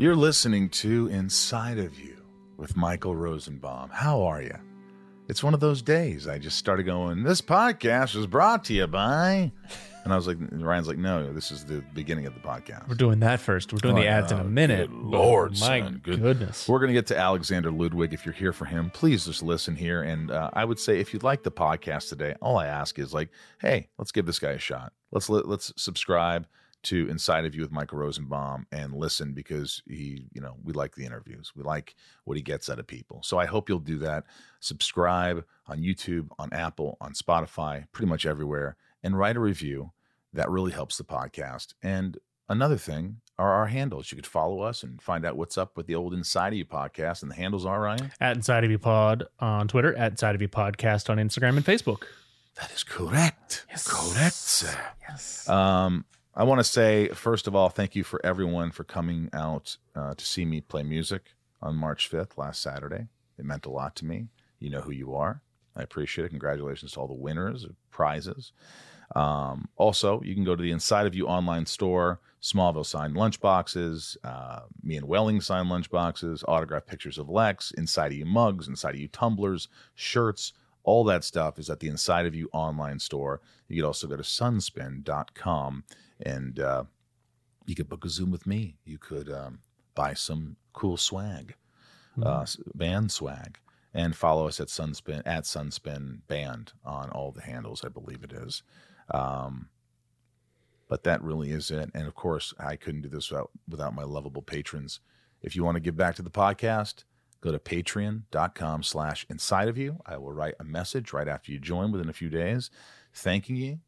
You're listening to Inside of You with Michael Rosenbaum. How are you? It's one of those days. I just started going, This podcast is brought to you by. And I was like, Ryan's like, No, this is the beginning of the podcast. We're doing that first. We're doing the Oh, ads in a minute. good Lord, But my son, good- goodness. We're going to get to Alexander Ludwig. If you're here for him, please just listen here. And uh, I would say, if you'd like the podcast today, all I ask is like, hey, let's give this guy a shot. Let's let, let's subscribe to Inside of You with Michael Rosenbaum and listen because he, you know, we like the interviews. We like what he gets out of people. So I hope you'll do that. Subscribe on YouTube, on Apple, on Spotify, pretty much everywhere, and write a review. That really helps the podcast. And another thing are our handles. You could follow us and find out what's up with the old Inside of You podcast. And the handles are Ryan. At Inside of You Pod on Twitter, at Inside of You Podcast on Instagram and Facebook. That is correct. Yes. Correct, sir. Yes. Um, I want to say first of all, thank you for everyone for coming out uh, to see me play music on March fifth, last Saturday. It meant a lot to me. You know who you are. I appreciate it. Congratulations to all the winners of prizes. Um, also, you can go to the Inside of You online store. Smallville signed lunchboxes, uh, me and Welling signed lunchboxes, autographed pictures of Lex, Inside of You mugs, Inside of You tumblers, shirts, all that stuff is at the Inside of You online store. You could also go to sunspin.com and uh, you could book a Zoom with me. You could um, buy some cool swag, uh, band swag, and follow us at Sunspin at Sunspin Band on all the handles. I believe it is. Um, but that really is it. And of course, I couldn't do this without, without my lovable patrons. If you want to give back to the podcast, go to patreon.com slash inside of you. I will write a message right after you join within a few days, thanking you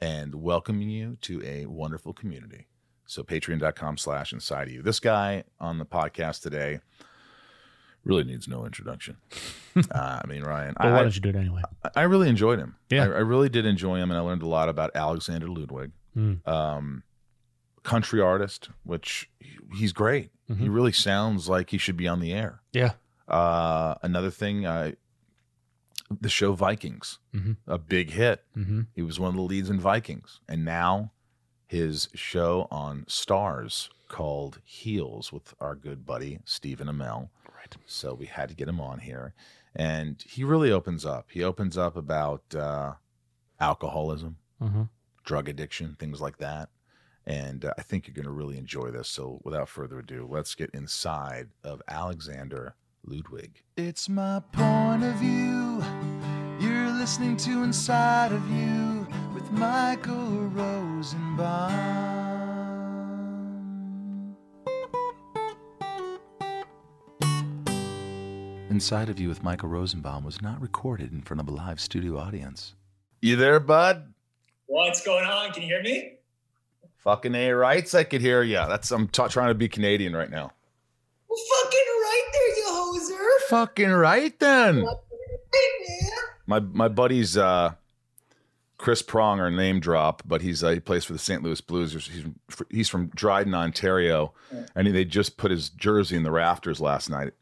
and welcoming you to a wonderful community. So patreon.com slash inside of you. This guy on the podcast today really needs no introduction. uh, I mean, Ryan, But I, why don't you do it anyway? I really enjoyed him. Yeah. I, I really did enjoy him, and I learned a lot about Alexander Ludwig, Mm. um, country artist, which he- he's great. He Mhm. really sounds like he should be on the air. Yeah. Uh, another thing, uh, the show Vikings, Mhm. a big hit. Mm-hmm. He was one of the leads in Vikings, and now his show on Starz called Heels with our good buddy Stephen Amell. Right. So we had to get him on here, and he really opens up. He opens up about uh, alcoholism, Mm-hmm. drug addiction, things like that. And uh, I think you're going to really enjoy this. So without further ado, let's get inside of Alexander Ludwig. It's my point of view. You're listening to Inside of You with Michael Rosenbaum. Inside of You with Michael Rosenbaum was not recorded in front of a live studio audience. You there, bud? What's going on? Can you hear me? Fucking A rights, I could hear you. That's I'm t- trying to be Canadian right now. Well, fucking right there, you hoser. Fucking right then. My my buddy's uh, Chris Pronger, name drop, but he's uh, he plays for the St. Louis Blues. He's he's from Dryden, Ontario, and they just put his jersey in the rafters last night.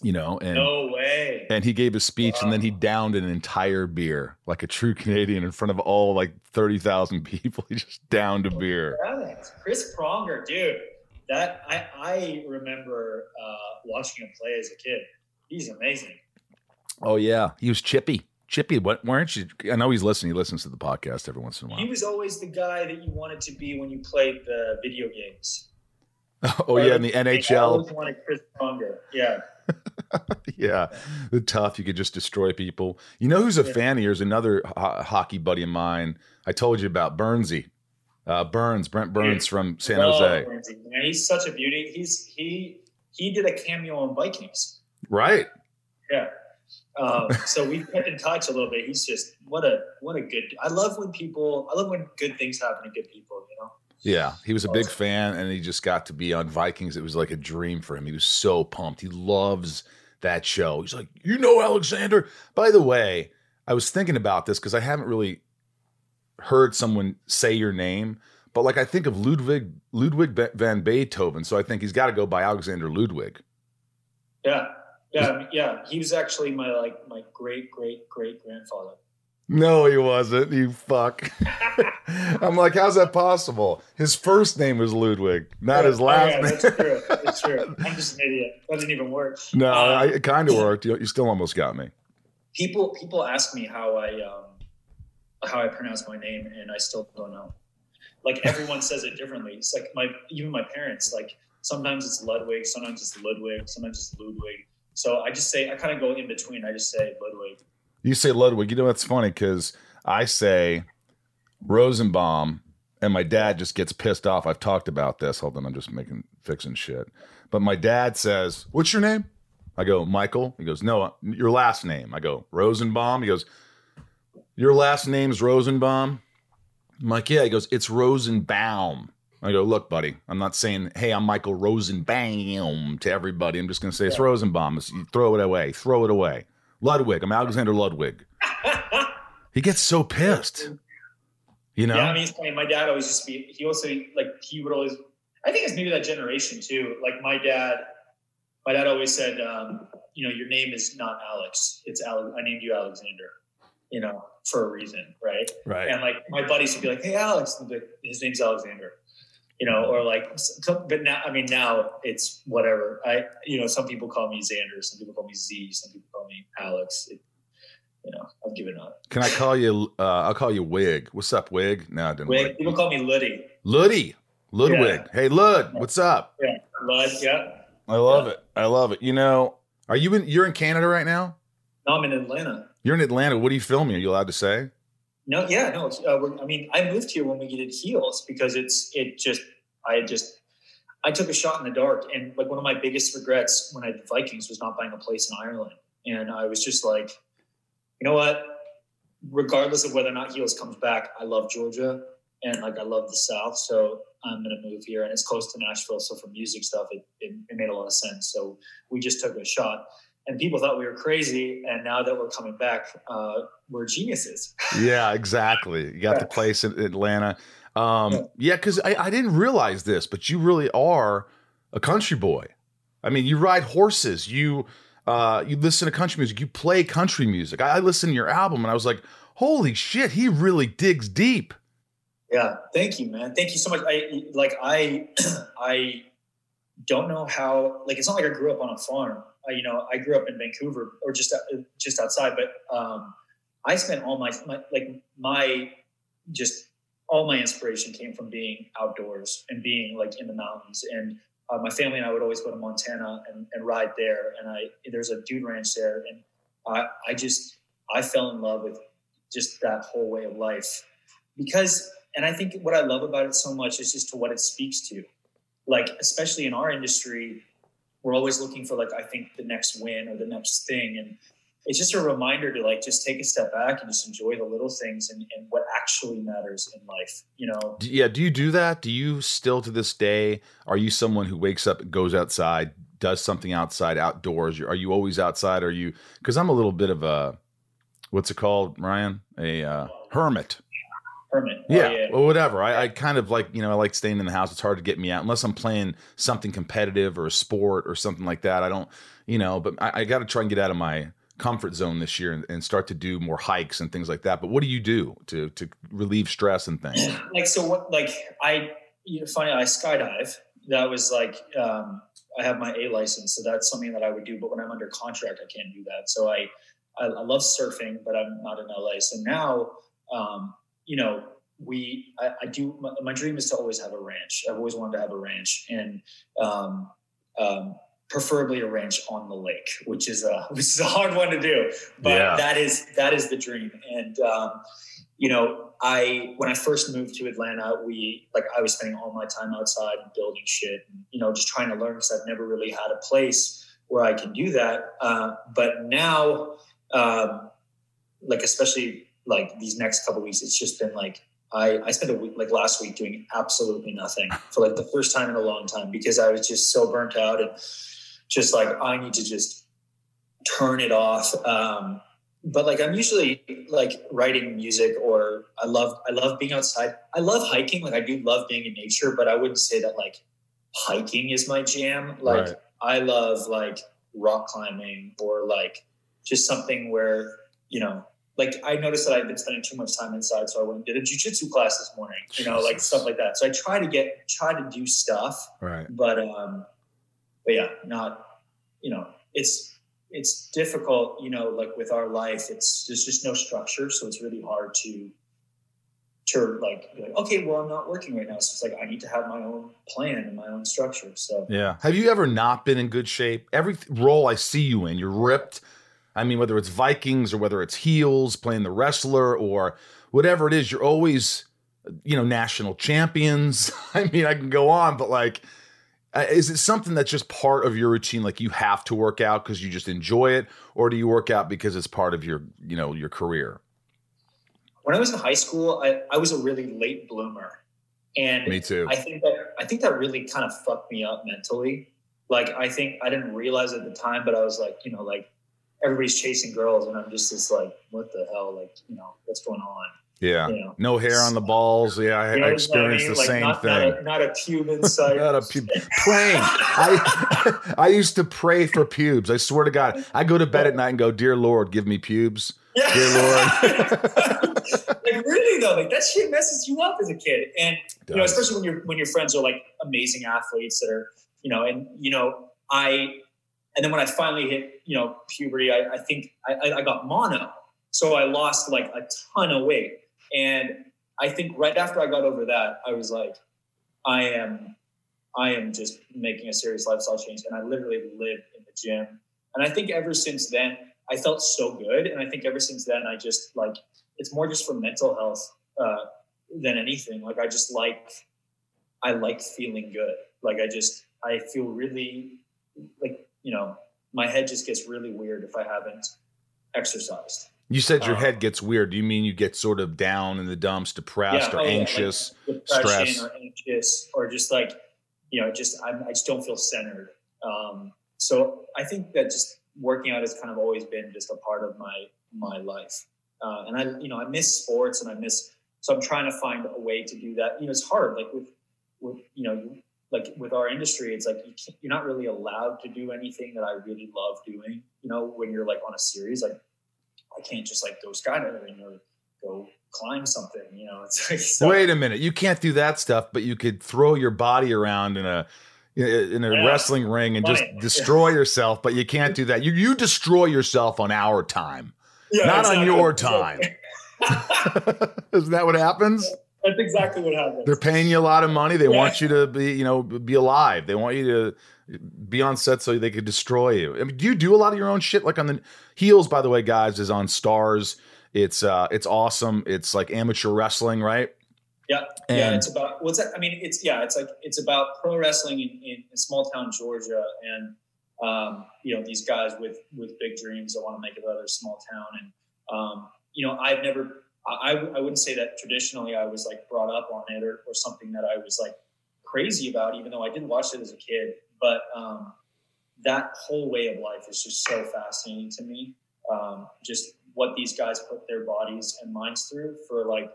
You know, and No way. and he gave a speech, and then he downed an entire beer like a true Canadian in front of all like thirty thousand people. He just downed a beer. Right. Chris Pronger, dude. That I I remember uh, watching him play as a kid. He's amazing. Oh yeah, he was chippy. Chippy, what weren't you? I know he's listening. He listens to the podcast every once in a while. He was always the guy that you wanted to be when you played the video games. oh yeah, in the I NHL. always wanted Chris Pronger. Yeah. yeah, the tough. You could just destroy people. You know who's a Yeah. fan of yours? Another ho- hockey buddy of mine. I told you about Burnsy. Uh, Burns, Brent Burns from San Oh, Jose. Man, he's such a beauty. He's he he did a cameo on Vikings. Right. Yeah. Um, so we've kept in touch a little bit. He's just what a what a good. I love when people. I love when good things happen to good people. You know. Yeah, he was a big fan, and he just got to be on Vikings. It was like a dream for him. He was so pumped. He loves that show. He's like, you know, Alexander. By the way, I was thinking about this because I haven't really heard someone say your name, but like I think of Ludwig Ludwig van Beethoven, so I think he's got to go by Alexander Ludwig. Yeah, yeah, yeah. He was actually my like my great great great grandfather. No, he wasn't. You fuck. I'm like, how's that possible? His first name was Ludwig, not his last yeah, name. That's true. That's true. I'm just an idiot. That didn't even work. No, um, I, it kind of worked. You, you, still almost got me. People people ask me how I um, how I pronounce my name, and I still don't know. Like everyone says it differently. It's like my even my parents. Like sometimes it's Ludwig, sometimes it's Ludwig, sometimes it's Ludwig. So I just say I kind of go in between. I just say Ludwig. You say Ludwig. You know that's funny because I say Rosenbaum, and my dad just gets pissed off. I've talked about this. Hold on, I'm just making fixing shit. But my dad says, "What's your name?" I go, "Michael." He goes, "No, uh, your last name." I go, "Rosenbaum." He goes, "Your last name's Rosenbaum." I'm like, "Yeah." He goes, "It's Rosenbaum." I go, look, buddy, I'm not saying, hey, I'm Michael Rosenbaum to everybody. I'm just going to say it's Rosenbaum. It's, throw it away. Throw it away. Ludwig. I'm Alexander Ludwig. he gets so pissed. You know? Yeah, I mean, it's funny. My dad always used to be, he also, like, he would always, I think it's maybe that generation too. Like, my dad, my dad always said, um, you know, your name is not Alex. It's Alex. I named you Alexander, you know, for a reason. Right. Right. And like, my buddies would be like, hey, Alex. His name's Alexander you know, or like, but now, I mean, now it's whatever. I, you know, some people call me Xander, some people call me Z, some people call me Alex. It, you know, I've given up. Can I call you? Uh, I'll call you Wig. What's up, Wig? No, I didn't. Wig. People call me Luddy. Luddy. Ludwig. Yeah. Hey, Lud. What's up? Yeah, Lud. Yeah. I love yeah. it. I love it. You know, are you in? You're in Canada right now. No, I'm in Atlanta. You're in Atlanta. What are you filming? Are you allowed to say? No, yeah, no. Uh, I mean, I moved here when we did heels because it's it just I just I took a shot in the dark, and like one of my biggest regrets when I did Vikings was not buying a place in Ireland, and I was just like, you know what? Regardless of whether or not Heels comes back, I love Georgia and like I love the South, so I'm gonna move here, and it's close to Nashville, so for music stuff, it, it, it made a lot of sense. So we just took a shot and people thought we were crazy. And now that we're coming back, uh, we're geniuses. yeah, exactly. You got the place in Atlanta. Um, yeah, because I, I didn't realize this, but you really are a country boy. I mean, you ride horses, you uh, you listen to country music, you play country music. I, I listened to your album and I was like, holy shit, he really digs deep. Yeah, thank you, man. Thank you so much. I like I I don't know how like it's not like I grew up on a farm you know, I grew up in Vancouver or just uh, just outside, but um, I spent all my, my like my just all my inspiration came from being outdoors and being like in the mountains. And uh, my family and I would always go to Montana and, and ride there. And I there's a dude ranch there, and I I just I fell in love with just that whole way of life because and I think what I love about it so much is just to what it speaks to. Like especially in our industry, we're always looking for like I think the next win or the next thing, and it's just a reminder to like just take a step back and just enjoy the little things and, and what actually matters in life. You know? Yeah. Do you do that? Do you still to this day? Are you someone who wakes up, goes outside, does something outside, outdoors? Are you always outside? Are you? Because I'm a little bit of a what's it called, Ryan? A uh, hermit permit. Yeah, yeah. Well, whatever. I, I, kind of like you know I like staying in the house. It's hard to get me out unless I'm playing something competitive or a sport or something like that. I don't, you know. But I, I got to try and get out of my comfort zone this year and, and, start to do more hikes and things like that. But what do you do to to relieve stress and things? like so, what like I you know, funny I skydive. That was like um, I have my A license, so that's something that I would do. But when I'm under contract, I can't do that. So I I, I love surfing, but I'm not in LA. So now um, you know, we I, I do my, my, dream is to always have a ranch. I've always wanted to have a ranch, and um, um, preferably a ranch on the lake, which is a which is a hard one to do, but yeah. that is that is the dream. And um, you know, I when I first moved to Atlanta, we like I was spending all my time outside building shit, and, you know, just trying to learn because I've never really had a place where I can do that. Uh, but now, um, like especially like these next couple weeks, it's just been like I, I spent a week like last week doing absolutely nothing for like the first time in a long time because I was just so burnt out and just like I need to just turn it off. Um, but like I'm usually like writing music or I love I love being outside. I love hiking. Like I do love being in nature, but I wouldn't say that like hiking is my jam. Like right. I love like rock climbing or like just something where, you know, like I noticed that I've been spending too much time inside, so I went and did a jujitsu class this morning. You know, like stuff like that. So I try to get try to do stuff. Right. But um but yeah, not you know, it's it's difficult, you know, like with our life, it's there's just no structure. So it's really hard to to like be like, okay, well, I'm not working right now. So it's like I need to have my own plan and my own structure. So yeah. Have you ever not been in good shape? Every role I see you in, you're ripped. I mean, whether it's Vikings or whether it's heels playing the wrestler or whatever it is, you're always, you know, national champions. I mean, I can go on, but like uh, is it something that's just part of your routine like you have to work out because you just enjoy it? Or do you work out because it's part of your you know your career? When i was in high school i, I was a really late bloomer. And me too. I think that i think that really kind of fucked me up mentally. Like i think i didn't realize at the time but i was like you know like everybody's chasing girls and i'm just this like what the hell like you know what's going on yeah. You know, no hair on the balls. Yeah, I, you know I experienced I mean? the like same not, thing. Not a, not a not a pube. Praying. I I used to pray for pubes. I swear to God. I go to bed at night and go, Dear Lord, give me pubes. Yeah. Dear Lord. like really though, like that shit messes you up as a kid. And you know, especially when your when your friends are like amazing athletes that are, you know, and you know, I and then when I finally hit, you know, puberty, I, I think I, I got mono. So I lost like a ton of weight. And I think right after I got over that, I was like, I am, I am just making a serious lifestyle change. And I literally live in the gym. And I think ever since then, I felt so good. And I think ever since then, I just like, it's more just for mental health uh, than anything. Like, I just like, I like feeling good. Like, I just, I feel really like, you know, my head just gets really weird if I haven't exercised. You said your um, head gets weird. Do you mean you get sort of down in the dumps, depressed yeah, or oh, anxious, yeah, like stress, or anxious, or just like you know, just I'm, i just don't feel centered. Um, so I think that just working out has kind of always been just a part of my my life. Uh, and I, you know, I miss sports and I miss. So I'm trying to find a way to do that. You know, it's hard. Like with, with you know, like with our industry, it's like you you're not really allowed to do anything that I really love doing. You know, when you're like on a series, like I can't just like go skydiving or go climb something. You know, it's like so. wait a minute, you can't do that stuff, but you could throw your body around in a in a yeah. wrestling ring and Funny. just destroy yourself, but you can't do that. You you destroy yourself on our time, yeah, not on your time. Isn't that what happens? That's exactly what happens. They're paying you a lot of money. They yeah. want you to be, you know, be alive. They want you to be on set so they could destroy you. I mean, do you do a lot of your own shit? Like on the heels, by the way, guys, is on Starz. It's uh, it's awesome. It's like amateur wrestling, right? Yeah, and yeah. It's about what's that? I mean, it's yeah. It's like it's about pro wrestling in, in, in small town Georgia, and um, you know these guys with with big dreams that want to make it out of their small town. And um, you know, I've never. I, I wouldn't say that traditionally I was like brought up on it or, or something that I was like crazy about, even though I didn't watch it as a kid. But um, that whole way of life is just so fascinating to me. Um, just what these guys put their bodies and minds through for like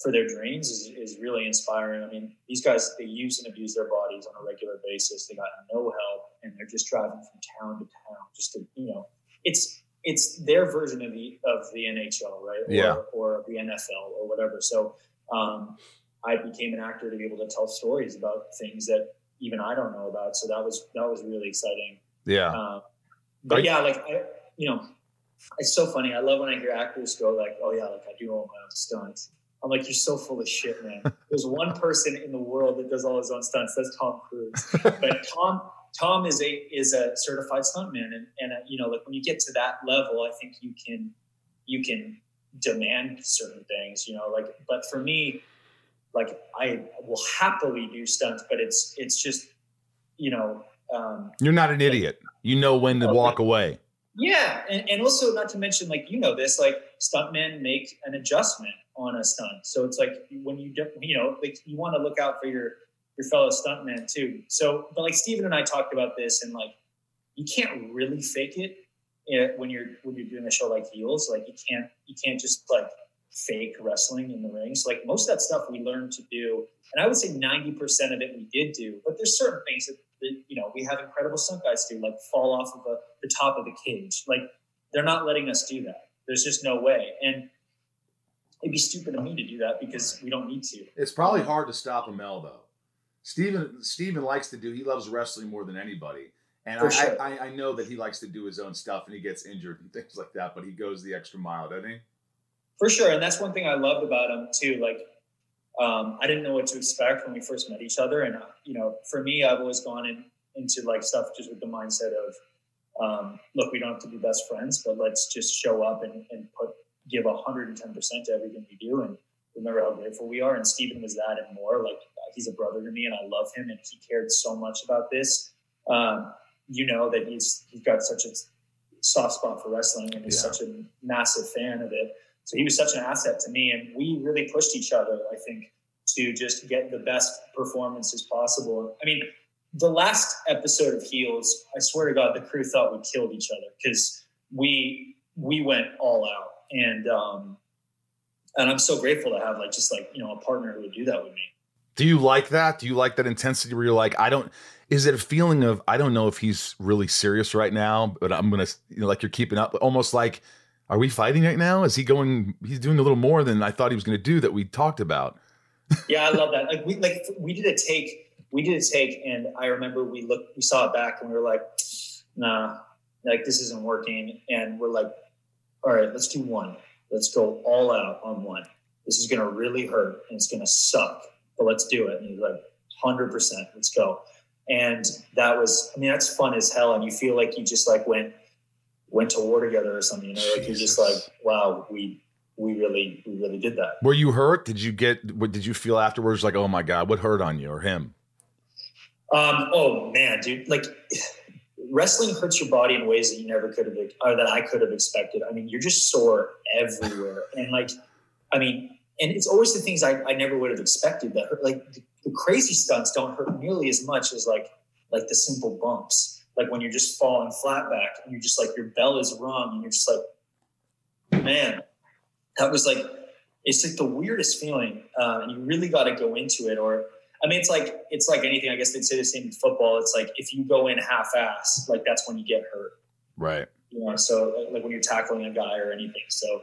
for their dreams is, is really inspiring. I mean, these guys they use and abuse their bodies on a regular basis. They got no help, and they're just driving from town to town just to you know, it's it's their version of the of the NHL, right? Yeah. Or, or the NFL or whatever. So um, I became an actor to be able to tell stories about things that even I don't know about. So that was that was really exciting. Yeah. Uh, but yeah, like I, you know, it's so funny. I love when I hear actors go like, "Oh yeah, like I do all my own stunts." I'm like, "You're so full of shit, man." There's one person in the world that does all his own stunts. That's Tom Cruise. but Tom Tom is a is a certified stuntman, and and uh, you know, like when you get to that level, I think you can you can demand certain things. You know, like but for me, like I will happily do stunts, but it's it's just you know. Um, You're not an idiot. You know when to walk away. Yeah, and, and also not to mention like you know this like stuntmen make an adjustment on a stunt. So it's like when you don't, you know, like you want to look out for your your fellow stuntman too. So, but like Stephen and I talked about this, and like you can't really fake it when you're when you're doing a show like Heels. Like you can't you can't just like fake wrestling in the ring. So Like most of that stuff we learned to do, and I would say ninety percent of it we did do. But there's certain things that, that you know we have incredible stunt guys do, like fall off of a, the top of the cage. Like they're not letting us do that. There's just no way. And it'd be stupid of me to do that because we don't need to. It's probably hard to stop Amell though. Stephen Stephen likes to do. He loves wrestling more than anybody, and I, sure. I, I know that he likes to do his own stuff and he gets injured and things like that. But he goes the extra mile, doesn't he? For sure, and that's one thing I loved about him too. Like, um, I didn't know what to expect when we first met each other, and uh, you know, for me, I've always gone in, into like stuff just with the mindset of, um, look, we don't have to be best friends, but let's just show up and, and put give 110% to everything we do and remember how grateful we are. And Stephen was that and more. Like he's a brother to me and I love him and he cared so much about this. Um, you know that he's he's got such a soft spot for wrestling and he's yeah. such a massive fan of it. So he was such an asset to me and we really pushed each other, I think, to just get the best performances possible. I mean, the last episode of Heels, I swear to God, the crew thought we killed each other because we we went all out and um, and I'm so grateful to have like just like you know a partner who would do that with me. Do you like that? Do you like that intensity where you're like, I don't? Is it a feeling of I don't know if he's really serious right now, but I'm gonna you know like you're keeping up, almost like, are we fighting right now? Is he going? He's doing a little more than I thought he was to do that we talked about. yeah, I love that. Like we like we did a take. We did a take, and I remember we looked, we saw it back, and we were like, nah, like this isn't working, and we're like, all right, let's do one. Let's go all out on one. This is to really hurt and it's to suck, but let's do it. And he's like, 100%, let's go. And that was, I mean, that's fun as hell. And you feel like you just like went, went to war together or something, you know, like Jesus. you're just like, wow, we, we really, we really did that. Were you hurt? Did you get, what did you feel afterwards? Like, oh my God, what hurt on you or him? Um, oh man, dude, like wrestling hurts your body in ways that you never could have or that I could have expected. I mean, you're just sore everywhere. And like, I mean, and it's always the things I, I never would have expected that hurt. Like the, the crazy stunts don't hurt nearly as much as like like the simple bumps. Like when you're just falling flat back and you're just like your bell is wrong and you're just like, man, that was like it's like the weirdest feeling. Uh, and you really got to go into it or I mean, it's like it's like anything. I guess they'd say the same in football. It's like if you go in half-ass, like that's when you get hurt. Right. You know, so like when you're tackling a guy or anything. So.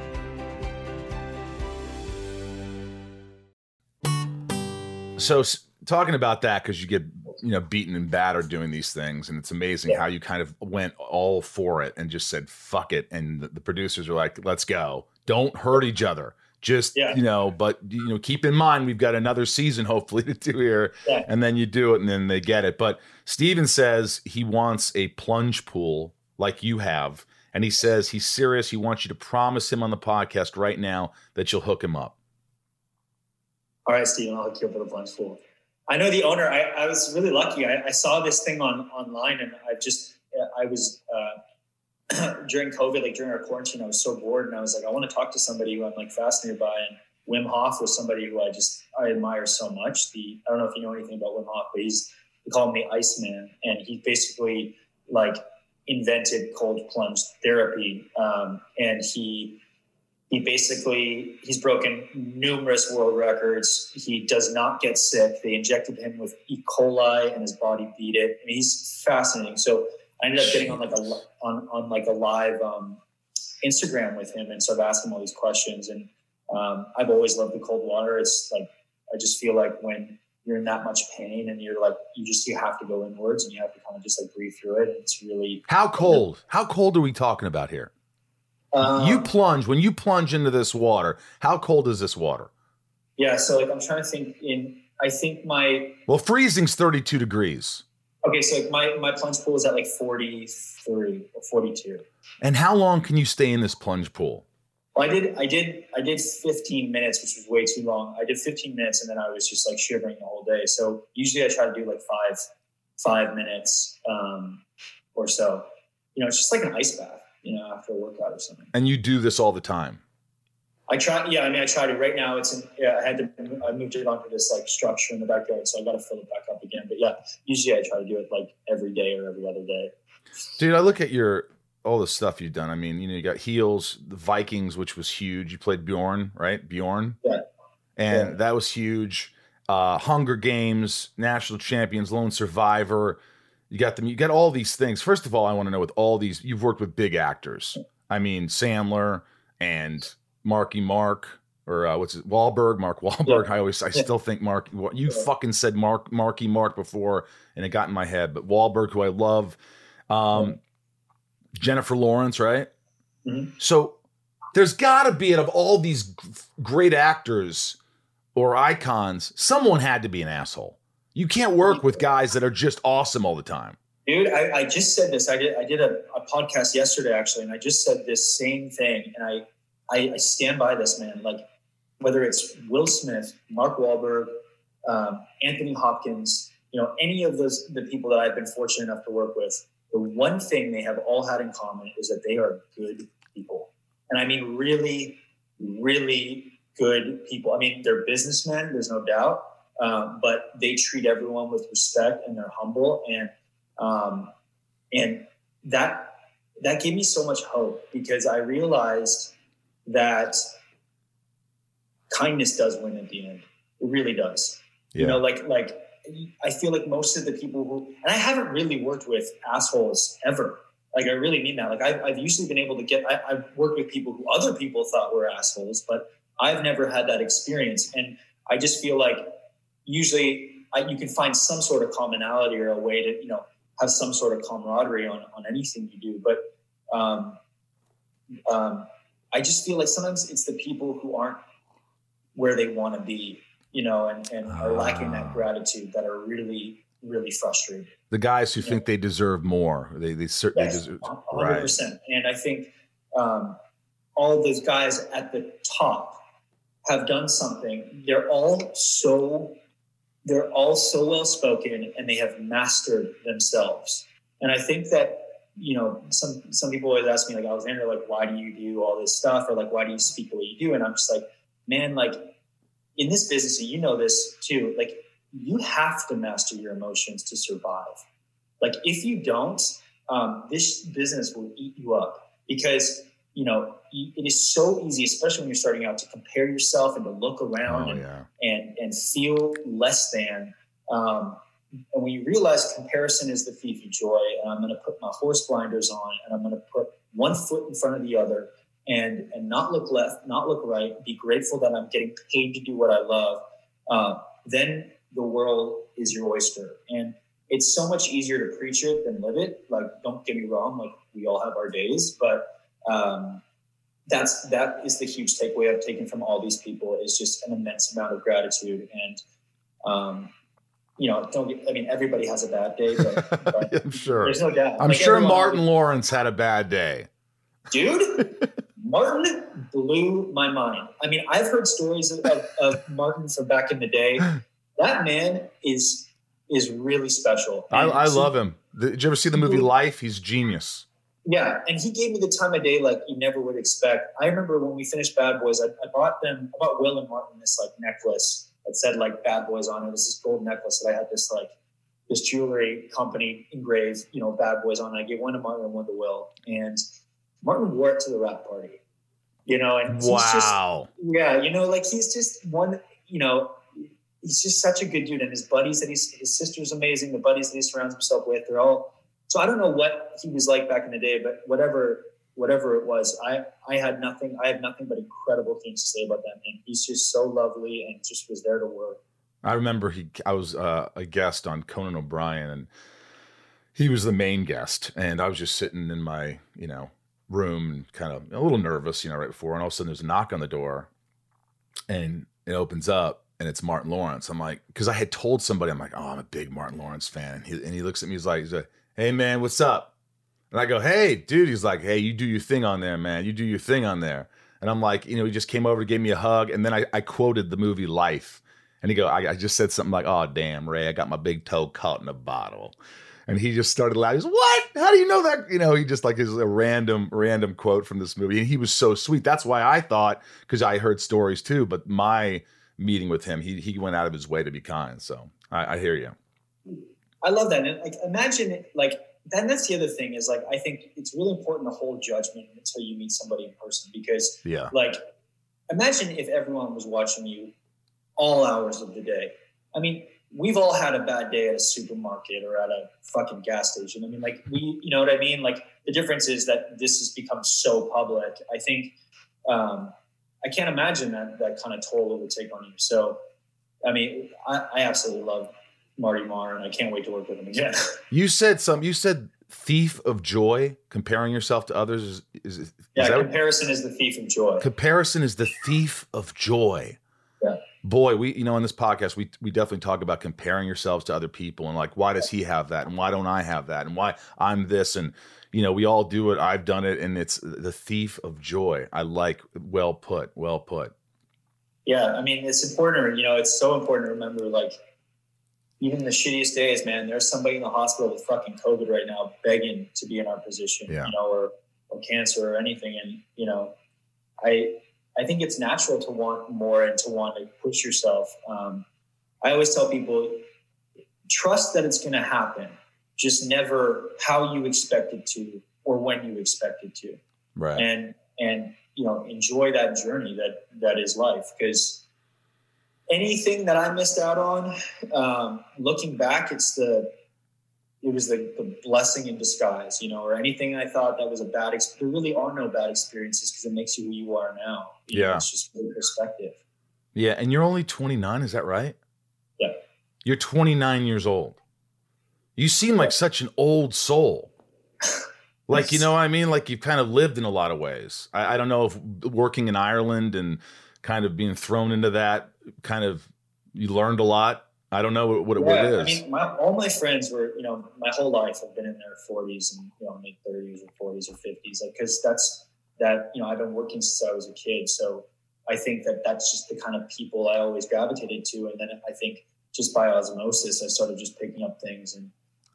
So talking about that because you get you know beaten and battered doing these things, and it's amazing yeah. how you kind of went all for it and just said fuck it, and the, the producers are like, let's go, don't hurt each other. Just yeah. you know, but you know, keep in mind we've got another season hopefully to do here, yeah. and then you do it, and then they get it. But Stephen says he wants a plunge pool like you have, and he says he's serious. He wants you to promise him on the podcast right now that you'll hook him up all right, Stephen, I'll hook you up with a plunge pool. I know the owner. I, I was really lucky. I, I, saw this thing on online, and I just I was uh, during COVID, like during our quarantine, I was so bored, and I was like, I want to talk to somebody who I'm like fascinated by. And Wim Hof was somebody who I just I admire so much. The I don't know if you know anything about Wim Hof, but he's they call him the Iceman, and he basically like invented cold plunge therapy, um, and he he basically he's broken numerous world records. He does not get sick. They injected him with E. coli, and his body beat it. I mean, he's fascinating. So I ended up getting on like a on on like a live um, Instagram with him and started asking him all these questions. And um, I've always loved the cold water. It's like I just feel like when you're in that much pain and you're like you just you have to go inwards and you have to kind of just like breathe through it. And it's really how cold. How cold are we talking about here? Um, you plunge when you plunge into this water. How cold is this water? Yeah, so like I'm trying to think. In I think my well, freezing's 32 degrees. Okay, so like my my plunge pool is at like 43 or 42. And how long can you stay in this plunge pool? Well, I did I did I did 15 minutes, which was way too long. I did 15 minutes, and then I was just like shivering the whole day. So usually I try to do like five five minutes um, or so. You know, it's just like an ice bath you know, after a workout or something. And you do this all the time? I try. Yeah, I mean, I try to. Right now, it's in. Yeah, I had to. I moved it onto this like structure in the backyard, so I got to fill it back up again. But yeah, usually I try to do it like every day or every other day. Dude, I look at your all the stuff you've done. I mean, you know, you got heels, the Vikings, which was huge. You played Bjorn, right? Bjorn. Yeah. and Yeah. that was huge. Uh, Hunger Games, National Champions, Lone Survivor. You got them. You got all these things. First of all, I want to know with all these, you've worked with big actors. I mean, Sandler and Marky Mark, or uh, what's it, Wahlberg, Mark Wahlberg. I always, I still think Mark. You Yeah. fucking said Mark, Marky Mark before, and it got in my head. But Wahlberg, who I love, um, Jennifer Lawrence, right? Mhm. So there's got to be, out of all these great actors or icons, someone had to be an asshole. You can't work with guys that are just awesome all the time. Dude, I, I just said this. I did I did a, a podcast yesterday actually, and I just said this same thing. And I, I I stand by this man. Like whether it's Will Smith, Mark Wahlberg, um, Anthony Hopkins, you know, any of those the people that I've been fortunate enough to work with, the one thing they have all had in common is that they are good people. And I mean really, really good people. I mean, they're businessmen, there's no doubt. Um, but they treat everyone with respect and they're humble and um, and that that gave me so much hope because I realized that kindness does win at the end. It really does. You know, like like I feel like most of the people who and I haven't really worked with assholes ever. Like I really mean that. Like I've, I've usually been able to get. I, I've worked with people who other people thought were assholes, but I've never had that experience. And I just feel like usually I, you can find some sort of commonality or a way to you know have some sort of camaraderie on, on anything you do. But um, um, I just feel like sometimes it's the people who aren't where they want to be, you know, and, and are lacking Ah. that gratitude that are really, really frustrated. The guys who think they deserve more, they they certainly Yes, deserve. 100%. Right. And I think um, all of those guys at the top have done something. They're all so they're all so well spoken and they have mastered themselves. And I think that you know some some people always ask me like Alexander like why do you do all this stuff? Or like why do you speak the way you do? And I'm just like man like in this business and you know this too like you have to master your emotions to survive. Like if you don't um, this business will eat you up. Because you know it is so easy especially when you're starting out to compare yourself and to look around Oh and, yeah. and and feel less than um, and when you realize comparison is the thief of joy and i'm going to put my horse blinders on and i'm going to put one foot in front of the other and and not look left not look right be grateful that i'm getting paid to do what i love uh, then the world is your oyster and it's so much easier to preach it than live it like don't get me wrong like we all have our days but um, that's that is the huge takeaway I've taken from all these people is just an immense amount of gratitude and um, you know don't get I mean everybody has a bad day but, I'm sure. there's no doubt I'm Like, sure Martin Lawrence had a bad day. dude Martin blew my mind I mean I've heard stories of, of, of Martin from back in the day that man is is really special I, I so- love him. Did you ever see the movie Life? He's genius. Yeah, and he gave me the time of day like you never would expect. I remember when we finished Bad Boys, I, I bought them, I bought Will and Martin this like necklace that said like Bad Boys on it. It was this gold necklace that I had this like this jewelry company engraved, you know, Bad Boys on. it. I gave one to Martin and one to Will, and Martin wore it to the wrap party. You know, and he's just Wow. yeah, you know, like he's just one, you know, he's just such a good dude. And his buddies that he's, his sister's amazing. The buddies that he surrounds himself with, they're all, so I don't know what he was like back in the day, but whatever, whatever it was, I, I had nothing, I have nothing but incredible things to say about that man. He's just so lovely and just was there to work. I remember he. I was uh, a guest on Conan O'Brien, and he was the main guest, and I was just sitting in my, you know, room, kind of a little nervous, you know, right before, and all of a sudden there's a knock on the door, and it opens up, and it's Martin Lawrence. I'm like, because I had told somebody, I'm like, oh, I'm a big Martin Lawrence fan, and he, and he looks at me, he's like, he's like, hey man, what's up? And I go, hey, dude. He's like, hey, you do your thing on there, man. You do your thing on there. And I'm like, you know, he just came over, gave me a hug, and then I, I quoted the movie Life. And he go, I, I just said something like, oh, damn, Ray, I got my big toe caught in a bottle. And he just started laughing. He's what? How do you know that? You know, he just like is a random, random quote from this movie. And he was so sweet. That's why I thought, because I heard stories too, but my meeting with him, he he went out of his way to be kind. So I, I hear you. I love that. And like, imagine like, then that's the other thing is like, I think it's really important to hold judgment until you meet somebody in person because Yeah. like imagine if everyone was watching you all hours of the day. I mean, we've all had a bad day at a supermarket or at a fucking gas station. I mean, like we, you know what I mean? Like the difference is that this has become so public. I think um, I can't imagine that that kind of toll it would take on you. So, I mean, I, I absolutely love Marty Marr, and I can't wait to work with him again. You said some. You said thief of joy. Comparing yourself to others is, is, is yeah. comparison is the thief of joy. comparison is the thief of joy. Yeah. Boy, we you know in this podcast we we definitely talk about comparing yourselves to other people and like why does he have that and why don't I have that and why I'm this and you know we all do it I've done it and it's the thief of joy. I like well put, well put. Yeah, I mean, it's important. You know, it's so important to remember. Like, even the shittiest days, man. There's somebody in the hospital with fucking COVID right now, begging to be in our position. Yeah. You know, or or cancer or anything. And you know, I I think it's natural to want more and to want to push yourself. Um, I always tell people, trust that it's going to happen. Just never how you expect it to or when you expect it to Right. and and you know enjoy that journey that that is life because anything that i missed out on um, looking back it's the it was the, the blessing in disguise you know or anything i thought that was a bad ex- there really are no bad experiences because it makes you who you are now You know, Yeah. it's just perspective yeah, and you're only 29, is that right? Yeah. You're 29 years old. You seem like such an old soul. Like, you know what I mean? Like you've kind of lived in a lot of ways. I, I don't know if working in Ireland and kind of being thrown into that kind of you learned a lot. I don't know what, what, it- what it Yeah, is. I mean, my, all my friends were, you know, my whole life I've been in their 40s and you know mid 30s or 40s or 50s, like because that's that you know I've been working since I was a kid, so I think that that's just the kind of people I always gravitated to, and then I think just by osmosis I started just picking up things, and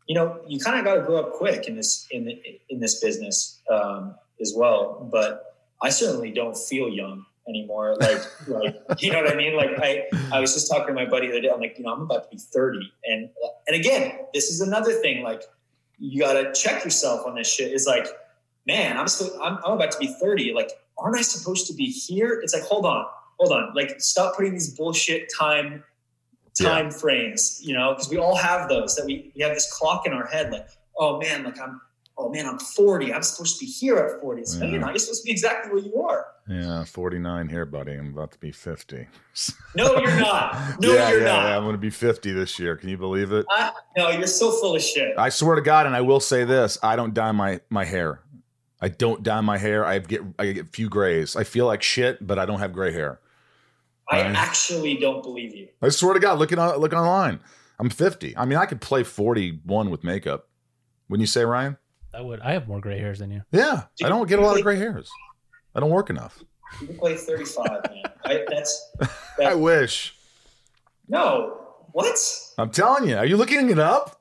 you know, you kind of got to grow up quick in this in the, in this business um, as well. But I certainly don't feel young anymore. Like, like you know what I mean? Like I, I was just talking to my buddy the other day. I'm like, you know, I'm about to be 30, and and again, this is another thing. Like, you got to check yourself on this shit. Is like, man, I'm still, I'm, I'm about to be 30. Like, aren't I supposed to be here? It's like, hold on, hold on. Like, stop putting these bullshit time time frames. You know, because we all have those. That we we have this clock in our head. Like, oh man, like I'm. Oh man, I'm 40. I'm supposed to be here at 40. So Yeah. you're not. You're supposed to be exactly where you are. yeah, 49 here, buddy. I'm about to be 50. No, you're not. No, yeah, you're yeah, not. yeah. I'm going to be 50 this year. Can you believe it? I, no, you're so full of shit. I swear to God, and I will say this: I don't dye my my hair. I don't dye my hair. I get I get few grays. I feel like shit, but I don't have gray hair. I Right. actually don't believe you. I swear to God, look at look online. I'm 50. I mean, I could play 41 with makeup. Wouldn't you say, Ryan? I would. I have more gray hairs than you. Yeah, Dude, I don't get a lot of gray hairs. I don't work enough. You can play 35, man. I, that's I wish. no. What? I'm telling you. Are you looking it up?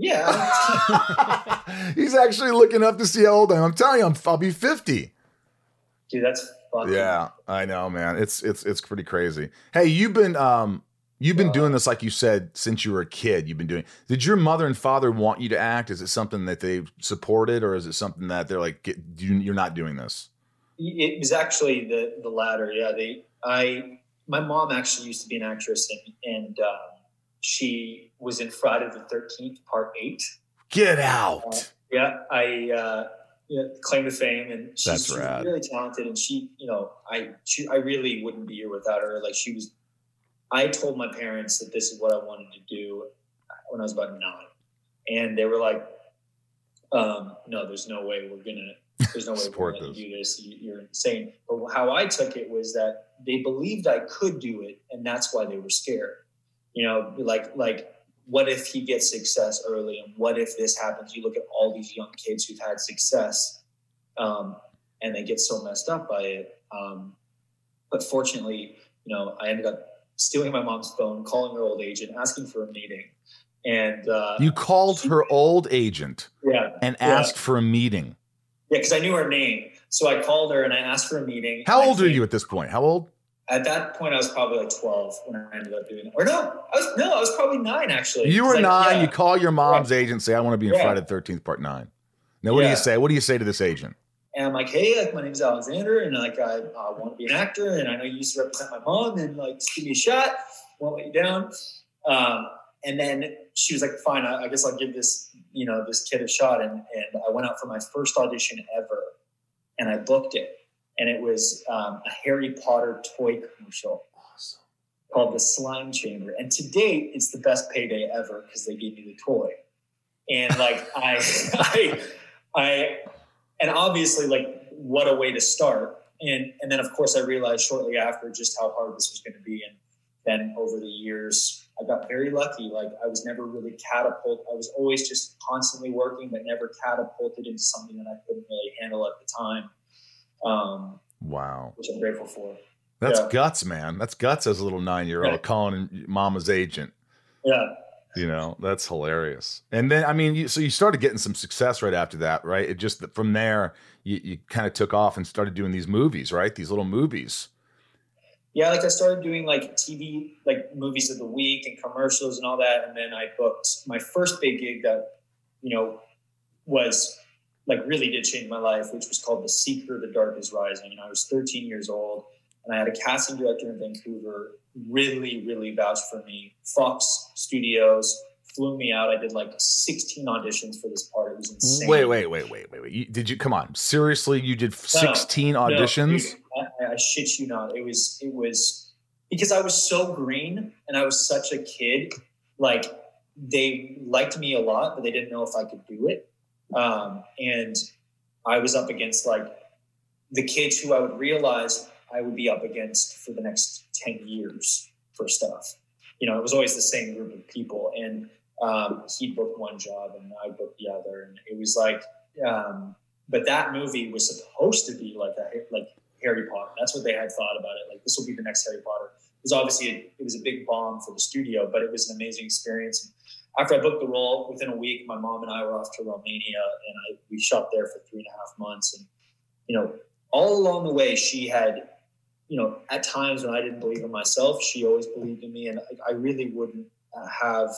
Yeah, He's actually looking up to see how old I am. I'm telling you, I'm, I'll be 50. dude, that's fucking. Yeah, I know, man. It's it's it's pretty crazy. Hey, you've been um you've been doing this like you said since you were a kid. You've been doing. Did your mother and father want you to act? Is it something that they supported, or is it something that they're like, get, you, you're not doing this? It was actually the the latter. Yeah, they. I. My mom actually used to be an actress, and and um, she was in Friday the Thirteenth Part Eight. Get out. Yeah, I uh, yeah, claim to fame, and she's, That's she's really talented. And she, you know, I she, I really wouldn't be here without her. Like she was. I told my parents that this is what I wanted to do when I was about nine, and they were like, um, "No, there's no way we're gonna. There's no way we're gonna do this. You- You're insane." But how I took it was that they believed I could do it, and that's why they were scared. You know, like like what if he gets success early and what if this happens you look at all these young kids who've had success um, and they get so messed up by it um, but fortunately you know i ended up stealing my mom's phone calling her old agent asking for a meeting and uh, You called her old agent yeah and Yeah. asked for a meeting. yeah because i knew her name so i called her and i asked for a meeting How old are you at this point? How old? at that point i was probably like 12 when i ended up doing it or no i was no i was probably nine actually You were nine. yeah. You call your mom's agent, say, "I want to be in Yeah. Friday the Thirteenth Part 9. Now, what do you say? What do you say to this agent? And I'm like, hey, like my name's Alexander, and like I, I want to be an actor, and I know you used to represent my mom, and like just give me a shot, won't let you down. Um, and then she was like, fine, I, I, guess I'll give this, you know, this kid a shot. And, and I went out for my first audition ever, and I booked it, and it was um, a Harry Potter toy commercial. Awesome. Called the Slime Chamber, and to date, it's the best payday ever because they gave me the toy, and like I, I, I and obviously like what a way to start. And and then of course i realized shortly after just how hard this was going to be. And then over the years i got very lucky. Like i was never really catapulted i was always just constantly working but never catapulted into something that i couldn't really handle at the time. Um, wow. which i'm grateful for. That's yeah. guts man. That's guts as a little nine year old calling mama's agent. Yeah you know that's hilarious. And then i mean you, so you started getting some success right after that right? It just from there you, you kind of took off and started doing these movies right? These little movies. Yeah like i started doing like tv like movies of the week and commercials and all that and then i booked my first big gig that you know was like really did change my life which was called the seeker the dark is rising and i was 13 years old and i had a casting director in vancouver really, really vouched for me. Fox Studios flew me out. I did like 16 auditions for this part. It was insane. Wait, wait, wait, wait, wait, wait. You, did you come on? Seriously, you did 16 no, auditions? No, I, I shit you not. It was it was because I was so green and I was such a kid. Like they liked me a lot, but they didn't know if I could do it. Um, and I was up against like the kids who I would realize I would be up against for the next 10 years for stuff. You know, it was always the same group of people. And um, he booked one job and I'd book the other. And it was like, um, but that movie was supposed to be like a, like Harry Potter. That's what they had thought about it. Like this will be the next Harry Potter. It was obviously, a, it was a big bomb for the studio, but it was an amazing experience. And after I booked the role, within a week, my mom and I were off to Romania and I, we shot there for three and a half months. And, you know, all along the way, she had you know, at times when I didn't believe in myself, she always believed in me, and I, I really wouldn't uh, have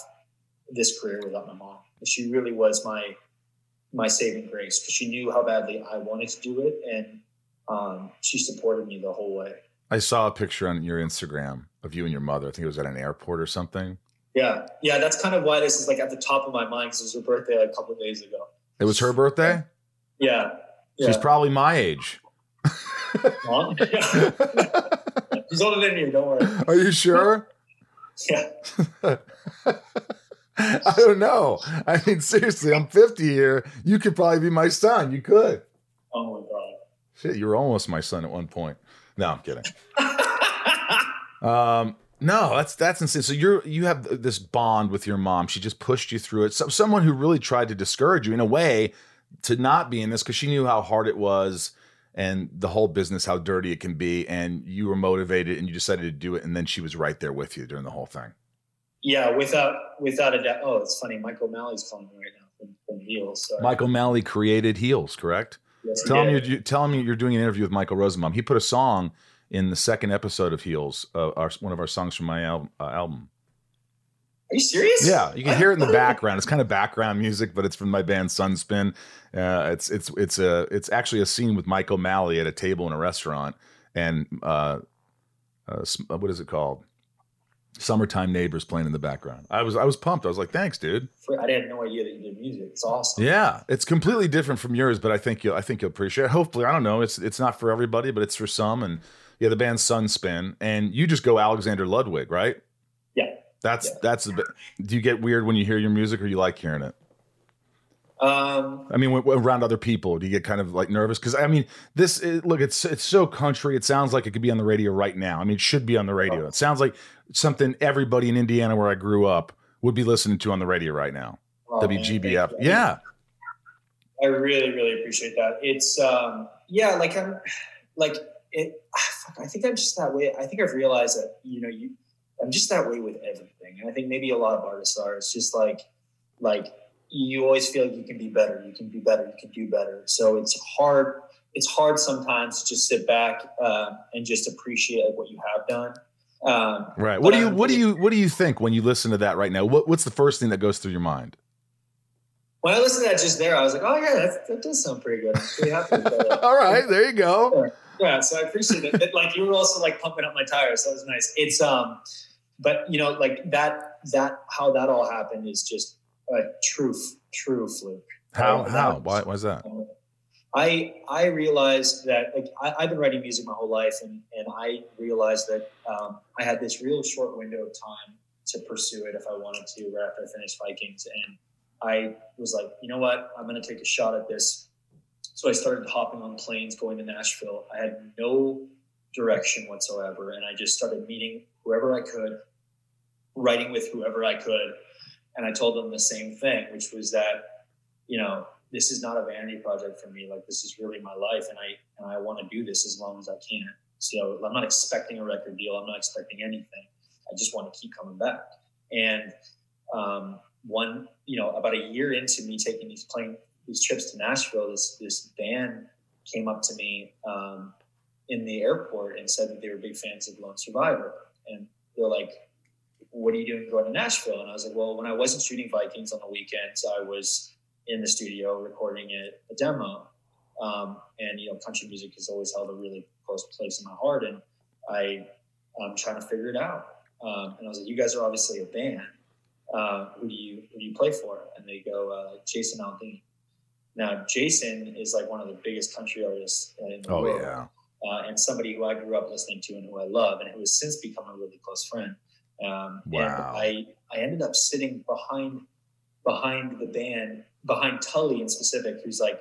this career without my mom. She really was my my saving grace because she knew how badly I wanted to do it, and um, she supported me the whole way. I saw a picture on your Instagram of you and your mother. I think it was at an airport or something. Yeah, yeah, that's kind of why this is like at the top of my mind because it was her birthday like a couple of days ago. It was her birthday. Yeah, yeah. she's probably my age. Mom? He's older than you. Don't worry. Are you sure? yeah. I don't know. I mean, seriously, I'm 50 here. You could probably be my son. You could. Oh my god. Shit, you were almost my son at one point. No, I'm kidding. um, no, that's that's insane. So you're you have this bond with your mom. She just pushed you through it. So, someone who really tried to discourage you in a way to not be in this because she knew how hard it was and the whole business how dirty it can be and you were motivated and you decided to do it and then she was right there with you during the whole thing. Yeah without without a doubt. Oh it's funny michael O'Malley's calling me right now from, from heels so. michael O'Malley created heels correct? Yes, tell him you tell him you're doing an interview with michael rosenbaum. He put a song in the second episode of heels uh, our, one of our songs from my al- uh, album are you serious? Yeah, you can hear it in the background. It's kind of background music, but it's from my band Sunspin. Uh, it's it's it's a it's actually a scene with Mike O'Malley at a table in a restaurant, and uh, uh, what is it called? Summertime Neighbors playing in the background. I was I was pumped. I was like, "Thanks, dude." I had no idea that you did music. It's awesome. Yeah, it's completely different from yours, but I think you'll I think you'll appreciate. it. Hopefully, I don't know. It's it's not for everybody, but it's for some. And yeah, the band Sunspin, and you just go Alexander Ludwig, right? Yeah. That's yeah. that's a bit. Do you get weird when you hear your music, or you like hearing it? Um, I mean, around other people, do you get kind of like nervous? Because I mean, this it, look, it's it's so country. It sounds like it could be on the radio right now. I mean, it should be on the radio. Oh. It sounds like something everybody in Indiana, where I grew up, would be listening to on the radio right now. Oh, WGBF, man, yeah. I really, really appreciate that. It's um, yeah, like I'm like it. I think I'm just that way. I think I've realized that you know you I'm just that way with everything. And I think maybe a lot of artists are. It's just like, like you always feel like you can be better. You can be better. You can do better. So it's hard. It's hard sometimes to just sit back uh, and just appreciate what you have done. Um, right. What do you What do you What do you think when you listen to that right now? What What's the first thing that goes through your mind? when I listened to that just there, I was like, oh yeah, that, that does sound pretty good. I'm pretty happy. All right, there you go. Yeah, so I appreciate it. But, like you were also like pumping up my tires, so that was nice. It's um, but you know, like that that how that all happened is just a true true fluke. How how why was that? I I realized that like I, have been writing music my whole life, and and I realized that um, I had this real short window of time to pursue it if I wanted to right after I finished Vikings, and I was like, you know what, I'm going to take a shot at this. So I started hopping on planes going to Nashville. I had no direction whatsoever, and I just started meeting whoever I could, writing with whoever I could, and I told them the same thing, which was that you know this is not a vanity project for me. Like this is really my life, and I and I want to do this as long as I can. So I'm not expecting a record deal. I'm not expecting anything. I just want to keep coming back. And um, one, you know, about a year into me taking these plane these trips to Nashville, this this band came up to me um, in the airport and said that they were big fans of Lone Survivor, and they're like, "What are you doing going to Nashville?" And I was like, "Well, when I wasn't shooting Vikings on the weekends, I was." in the studio recording it, a demo. Um, and you know, country music has always held a really close place in my heart, and I I'm trying to figure it out. Um, and I was like, you guys are obviously a band. Uh, who do you who do you play for? And they go, uh, Jason Aldean. Now, Jason is like one of the biggest country artists in the oh, world. yeah. Uh, and somebody who I grew up listening to and who I love, and who has since become a really close friend. Um, wow. And I, I ended up sitting behind behind the band behind Tully in specific, who's like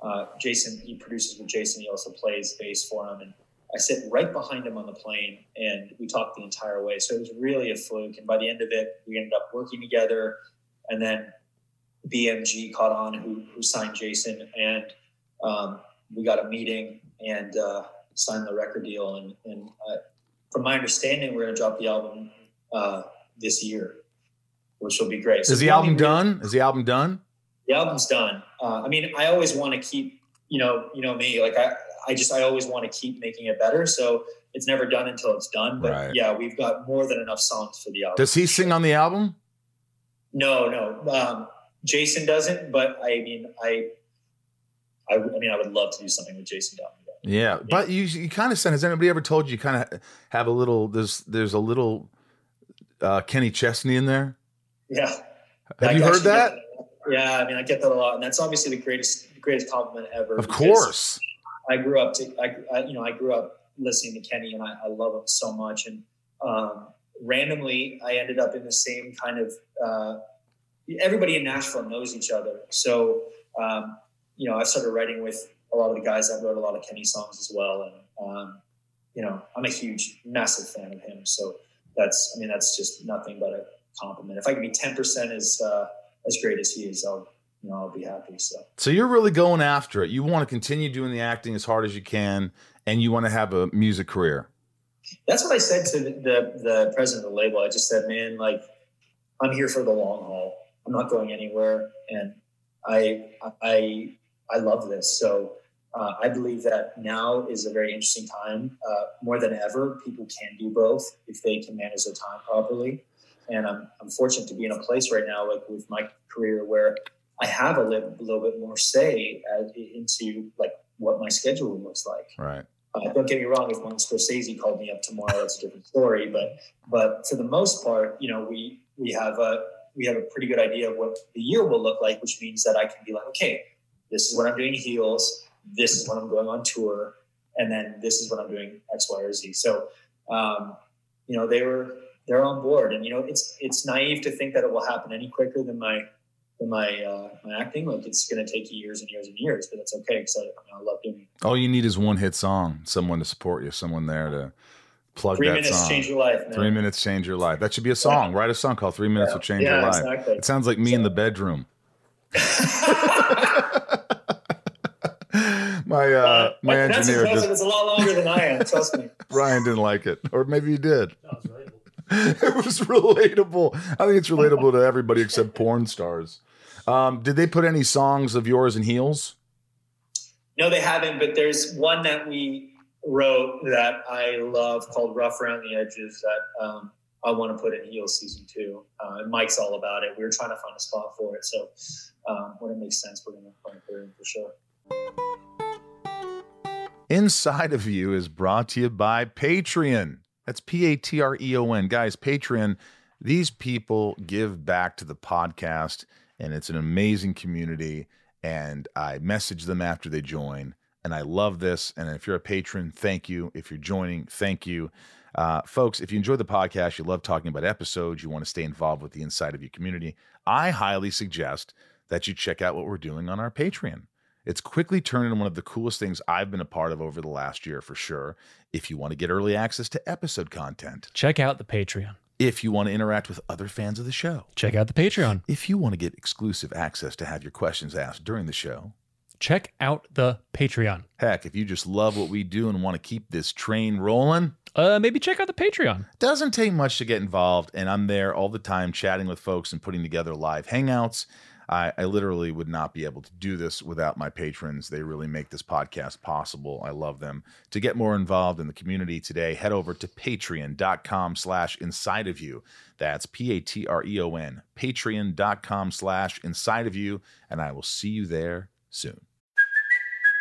uh, Jason. He produces with Jason. He also plays bass for him, and I sit right behind him on the plane, and we talked the entire way. So it was really a fluke. And by the end of it, we ended up working together, and then BMG caught on, who who signed Jason, and um, we got a meeting and uh, signed the record deal. And, and uh, from my understanding, we're going to drop the album uh, this year, which will be great. So Is the album done? Is the album done? the album's done. Uh, I mean, I always want to keep, you know, you know me, like I, I just, I always want to keep making it better. So it's never done until it's done. But right. yeah, we've got more than enough songs for the album. Does he sing on the album? No, no. Um, Jason doesn't, but I mean, I, I, I, mean, I would love to do something with Jason. Yeah, but you, you kind of said, has anybody ever told you, you kind of have a little, there's, there's a little uh, Kenny Chesney in there? Yeah. Have you heard that? Yeah, I mean, I get that a lot, and that's obviously the greatest, the greatest compliment ever. Of course. I grew up to, I, I, you know, I grew up listening to Kenny, and I, I love him so much. And um, randomly, I ended up in the same kind of. Uh, everybody in Nashville knows each other, so um, you know, I started writing with a lot of the guys that wrote a lot of Kenny songs as well, and um, you know, I'm a huge, massive fan of him. So that's, I mean, that's just nothing but a compliment. If I can be 10% as uh, as great as he is, I'll you know I'll be happy. So so you're really going after it. You want to continue doing the acting as hard as you can, and you want to have a music career. That's what I said to the, the, the president of the label. I just said, man, like I'm here for the long haul. I'm not going anywhere, and I I I love this. So uh, I believe that now is a very interesting time. Uh, more than ever, people can do both if they can manage their time properly and I'm, I'm fortunate to be in a place right now, like with my career, where I have a little, little bit more say as, into like what my schedule looks like. Right. Uh, don't get me wrong. If one Scorsese called me up tomorrow, that's a different story. But but for the most part, you know, we we have a we have a pretty good idea of what the year will look like, which means that I can be like, okay, this is when I'm doing heels, this is when I'm going on tour, and then this is when I'm doing X, Y, or Z. So, um, you know, they were they're on board. And you know, it's it's naive to think that it will happen any quicker than my than my uh, my acting. Like it's going to take you years and years and years, but it's okay because I, I, love doing it. All you need is one hit song, someone to support you, someone there to plug Three that minutes song. change your life. Man. Three minutes change your life. That should be a song. Yeah. Write a song called Three Minutes yeah. will change yeah, your life. Exactly. It sounds like me so. in the bedroom. my uh, my that's engineer. Just, it's a lot longer than I am. Trust me. Brian didn't like it, or maybe he did. it was relatable. I think it's relatable to everybody except porn stars. Um, did they put any songs of yours in heels? No, they haven't. But there's one that we wrote that I love called "Rough Around the Edges" that um, I want to put in heels season two. Uh, and Mike's all about it. We were trying to find a spot for it, so um, when it makes sense, we're going to it in for sure. Inside of You is brought to you by Patreon. That's P A T R E O N. Guys, Patreon, these people give back to the podcast, and it's an amazing community. And I message them after they join. And I love this. And if you're a patron, thank you. If you're joining, thank you. Uh, folks, if you enjoy the podcast, you love talking about episodes, you want to stay involved with the inside of your community, I highly suggest that you check out what we're doing on our Patreon. It's quickly turned into one of the coolest things I've been a part of over the last year for sure. If you want to get early access to episode content, check out the Patreon. If you want to interact with other fans of the show, check out the Patreon. If you want to get exclusive access to have your questions asked during the show, check out the Patreon. Heck, if you just love what we do and want to keep this train rolling, uh, maybe check out the Patreon. Doesn't take much to get involved, and I'm there all the time chatting with folks and putting together live hangouts I, I literally would not be able to do this without my patrons. They really make this podcast possible. I love them. To get more involved in the community today, head over to patreon.com slash inside of you. That's P-A-T-R-E-O-N, patreon.com slash inside of you, and I will see you there soon.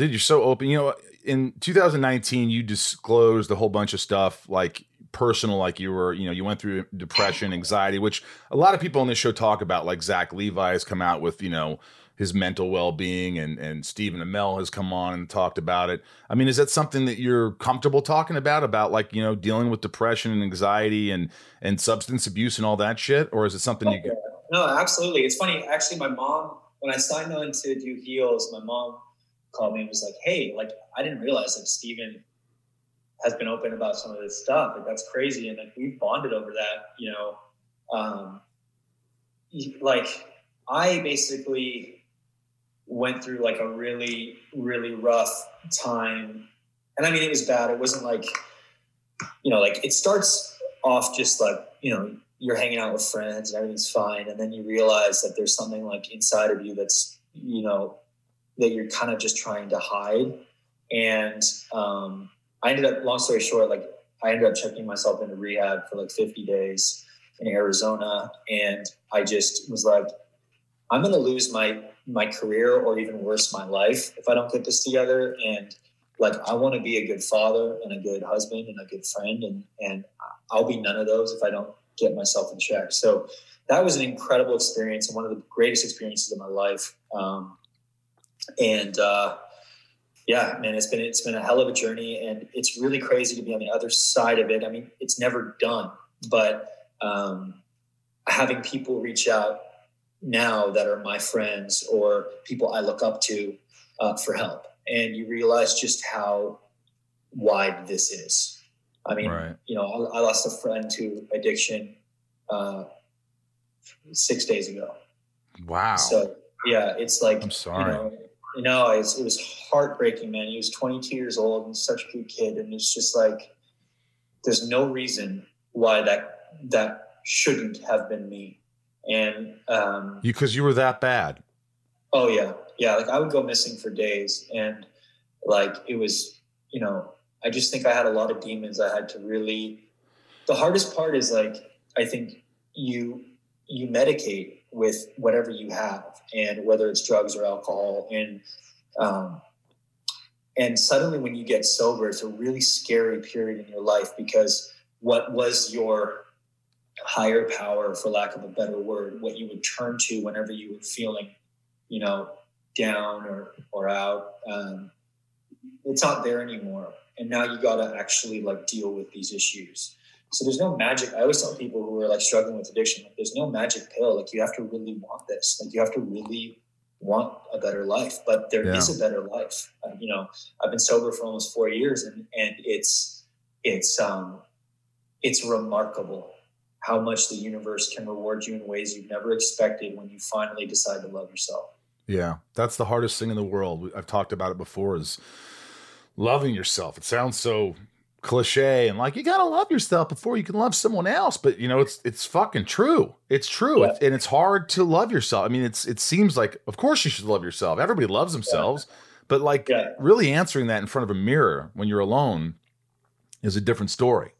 Dude, you're so open. You know, in 2019, you disclosed a whole bunch of stuff like personal, like you were, you know, you went through depression, anxiety, which a lot of people on this show talk about. Like Zach Levi has come out with, you know, his mental well-being and and Stephen Amell has come on and talked about it. I mean, is that something that you're comfortable talking about about like, you know, dealing with depression and anxiety and and substance abuse and all that shit or is it something you No, absolutely. It's funny. Actually, my mom when I signed on to do heels, my mom called me and was like, "Hey, like I didn't realize that Stephen has been open about some of this stuff. Like that's crazy." And like we bonded over that. You know, um, like I basically went through like a really really rough time, and I mean it was bad. It wasn't like you know like it starts off just like you know you're hanging out with friends and everything's fine and then you realize that there's something like inside of you that's you know that you're kind of just trying to hide. And um, I ended up, long story short, like I ended up checking myself into rehab for like 50 days in Arizona, and I just was like, I'm going to lose my my career or even worse, my life if I don't get this together. And like, I want to be a good father and a good husband and a good friend, and and I'll be none of those if I don't get myself in check. So that was an incredible experience and one of the greatest experiences of my life. Um, and uh, yeah, man, it's been it's been a hell of a journey, and it's really crazy to be on the other side of it. I mean, it's never done, but um, having people reach out now that are my friends or people I look up to uh, for help, and you realize just how wide this is. I mean, right. you know, I, I, lost a friend to addiction uh, six days ago. Wow. So yeah, it's like I'm sorry. You know, you know, it was, it was heartbreaking, man. He was 22 years old and such a good kid. And it's just like, there's no reason why that, that shouldn't have been me. And, um, you, cause you were that bad. Oh yeah. Yeah. Like I would go missing for days and like, it was, you know, I just think I had a lot of demons. I had to really, the hardest part is like, I think you, you medicate with whatever you have and whether it's drugs or alcohol and um, and suddenly when you get sober it's a really scary period in your life because what was your higher power, for lack of a better word, what you would turn to whenever you were feeling, you know, down or or out. Um, it's not there anymore, and now you got to actually like deal with these issues. So there's no magic. I always tell people who are like struggling with addiction, like there's no magic pill. Like you have to really want this. Like you have to really want a better life. But there yeah. is a better life. Uh, you know, I've been sober for almost four years, and and it's it's um it's remarkable how much the universe can reward you in ways you've never expected when you finally decide to love yourself. Yeah, that's the hardest thing in the world. I've talked about it before is loving yourself. It sounds so cliche and like you got to love yourself before you can love someone else, but you know it's it's fucking true. It's true. Yeah. and it's hard to love yourself. I mean, it's it seems like of course you should love yourself. Everybody loves themselves, yeah. but like yeah. really answering that in front of a mirror when you're alone is a different story.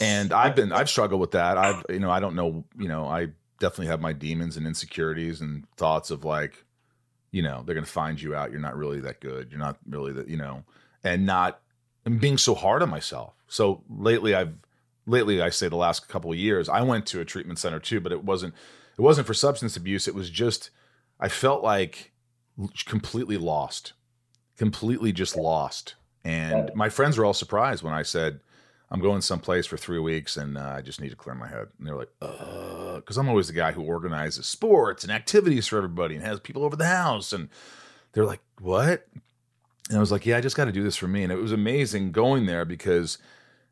And I've been I've struggled with that. I've you know, I don't know, you know, I definitely have my demons and insecurities and thoughts of like you know, they're to find you out. You're not really that good. You're not really that, you know, and not and being so hard on myself. So lately I've lately I say the last couple of years, I went to a treatment center too, but it wasn't it wasn't for substance abuse. It was just I felt like completely lost. Completely just lost. And my friends were all surprised when I said, I'm going someplace for three weeks and uh, I just need to clear my head. And they're like, uh, because I'm always the guy who organizes sports and activities for everybody and has people over the house. And they're like, what? And I was like, yeah, I just got to do this for me. And it was amazing going there because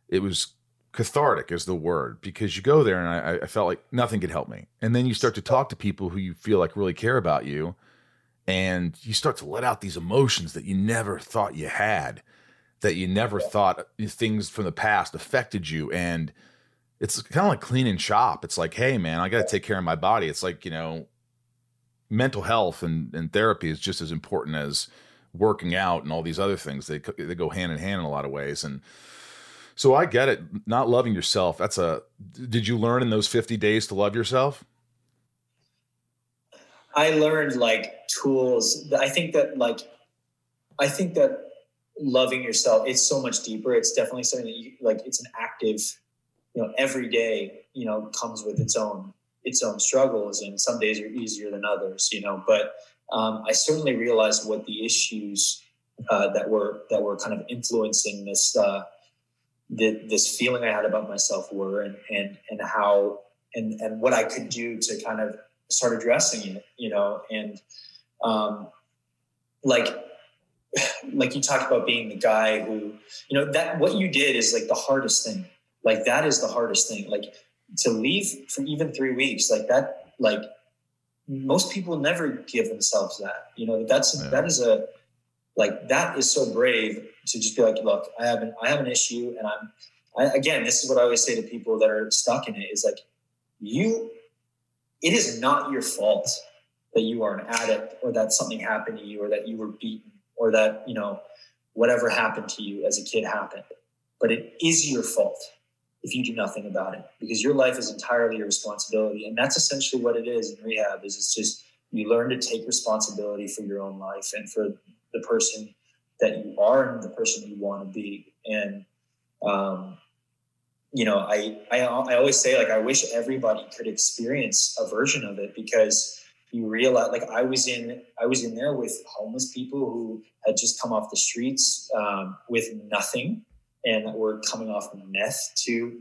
it was cathartic is the word because you go there and I, I, felt like nothing could help me. And then you start to talk to people who you feel like really care about you and you start to let out these emotions that you never thought you had, that you never thought things from the past affected you. And it's kind of like cleaning shop. It's like, hey, man, I got to take care of my body. It's like, you know, mental health and, and therapy is just as important as working out and all these other things. They they go hand in hand in a lot of ways. And so I get it. Not loving yourself. That's a. Did you learn in those fifty days to love yourself? I learned like tools. I think that like, I think that loving yourself it's so much deeper. It's definitely something that you like. It's an active. You know, every day you know comes with its own its own struggles, and some days are easier than others. You know, but um, I certainly realized what the issues uh, that were that were kind of influencing this uh, the, this feeling I had about myself were, and and and how and and what I could do to kind of start addressing it, you know, and um, like like you talked about being the guy who you know that what you did is like the hardest thing. Like that is the hardest thing. Like to leave for even three weeks like that like Mm-hmm. most people never give themselves that. You know, that's yeah. that is a like that is so brave to just be like, look, I have an I have an issue, and I'm I, again. This is what I always say to people that are stuck in it: is like you. It is not your fault that you are an addict, or that something happened to you, or that you were beaten, or that you know whatever happened to you as a kid happened. But it is your fault if you do nothing about it because your life is entirely your responsibility. And that's essentially what it is in rehab is it's just you learn to take responsibility for your own life and for the person that you are and the person you want to be. And um, you know I, I i always say like i wish everybody could experience a version of it because you realize like i was in i was in there with homeless people who had just come off the streets um, with nothing and were coming off meth to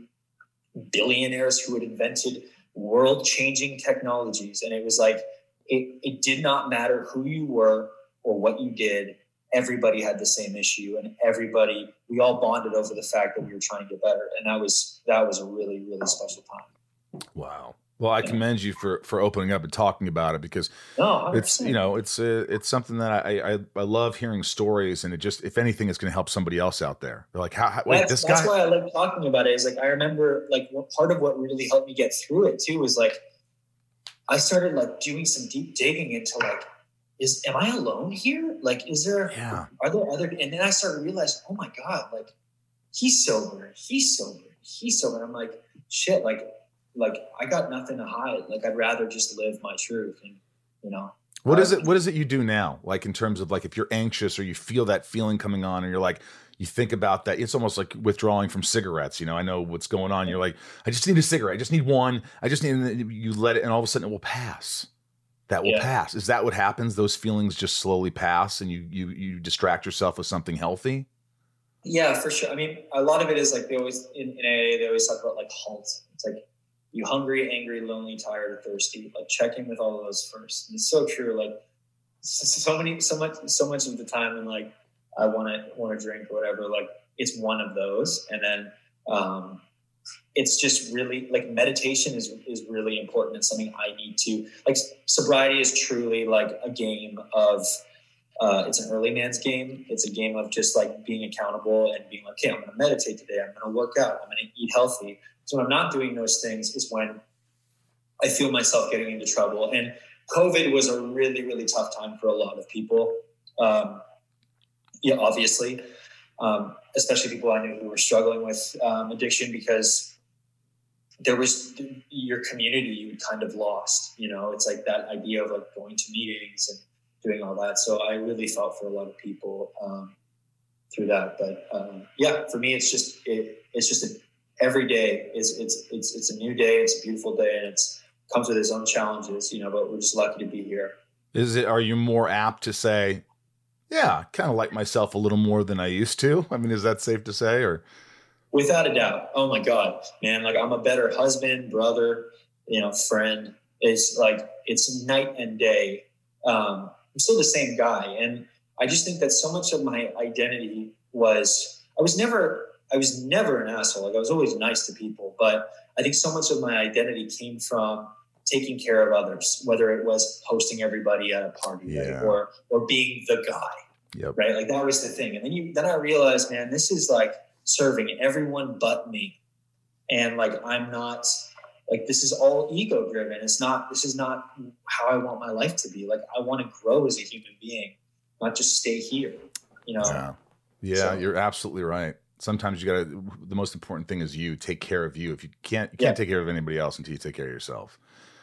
billionaires who had invented world changing technologies. And it was like, it, it did not matter who you were or what you did. Everybody had the same issue, and everybody, we all bonded over the fact that we were trying to get better. And that was, that was a really, really special time. Wow. Well, I commend you for for opening up and talking about it because no, it's you know it's uh, it's something that I, I I love hearing stories and it just if anything it's going to help somebody else out there. They're like, how, how wait, that's, this that's guy. why I love talking about it. Is like I remember like part of what really helped me get through it too was like I started like doing some deep digging into like is am I alone here? Like is there yeah. are there other and then I started realizing oh my god like he's sober he's sober he's sober. I'm like shit like like I got nothing to hide. Like I'd rather just live my truth and you know. What is uh, it what is it you do now? Like in terms of like if you're anxious or you feel that feeling coming on and you're like you think about that. It's almost like withdrawing from cigarettes. You know, I know what's going on. You're like, I just need a cigarette. I just need one. I just need. You let it, and all of a sudden it will pass. That will Yeah. pass. Is that what happens? Those feelings just slowly pass, and you you you distract yourself with something healthy. Yeah, for sure. I mean, a lot of it is like they always in, in AA they always talk about like halt. It's like you hungry, angry, lonely, tired, or thirsty. Like check in with all of those first. And it's so true. Like so, so many, so much, so much of the time, and like I want to want to drink or whatever. Like it's one of those, and then um, it's just really like meditation is is really important. It's something I need to like. Sobriety is truly like a game of uh, it's an early man's game. It's a game of just like being accountable and being like, okay, I'm going to meditate today. I'm going to work out. I'm going to eat healthy. So when I'm not doing those things is when I feel myself getting into trouble. And COVID was a really, really tough time for a lot of people. Um, yeah, obviously, um, especially people I knew who were struggling with um, addiction because there was your community you kind of lost. You know, it's like that idea of like going to meetings and doing all that. So I really felt for a lot of people um, through that. But um, yeah, for me, it's just it, it's just a, every day is it's it's it's a new day. It's a beautiful day, and it's comes with its own challenges. You know, but we're just lucky to be here. Is it? Are you more apt to say, "Yeah, kind of like myself a little more than I used to"? I mean, is that safe to say, or Without a doubt. Oh my God, man! Like I'm a better husband, brother, you know, friend. It's like it's night and day. Um, I'm still the same guy, and I just think that so much of my identity was I was never I was never an asshole. Like I was always nice to people, but I think so much of my identity came from taking care of others, whether it was hosting everybody at a party right? Or or being the guy Yep. right? Like that was the thing. And then you then I realized, man, this is like serving everyone but me. And like I'm not like this is all ego driven. It's not this is not how I want my life to be. Like I want to grow as a human being, not just stay here. You know? Yeah. Yeah, So- you're absolutely right. Sometimes you got to the most important thing is you take care of you. If you can't you can't Yeah. take care of anybody else until you take care of yourself.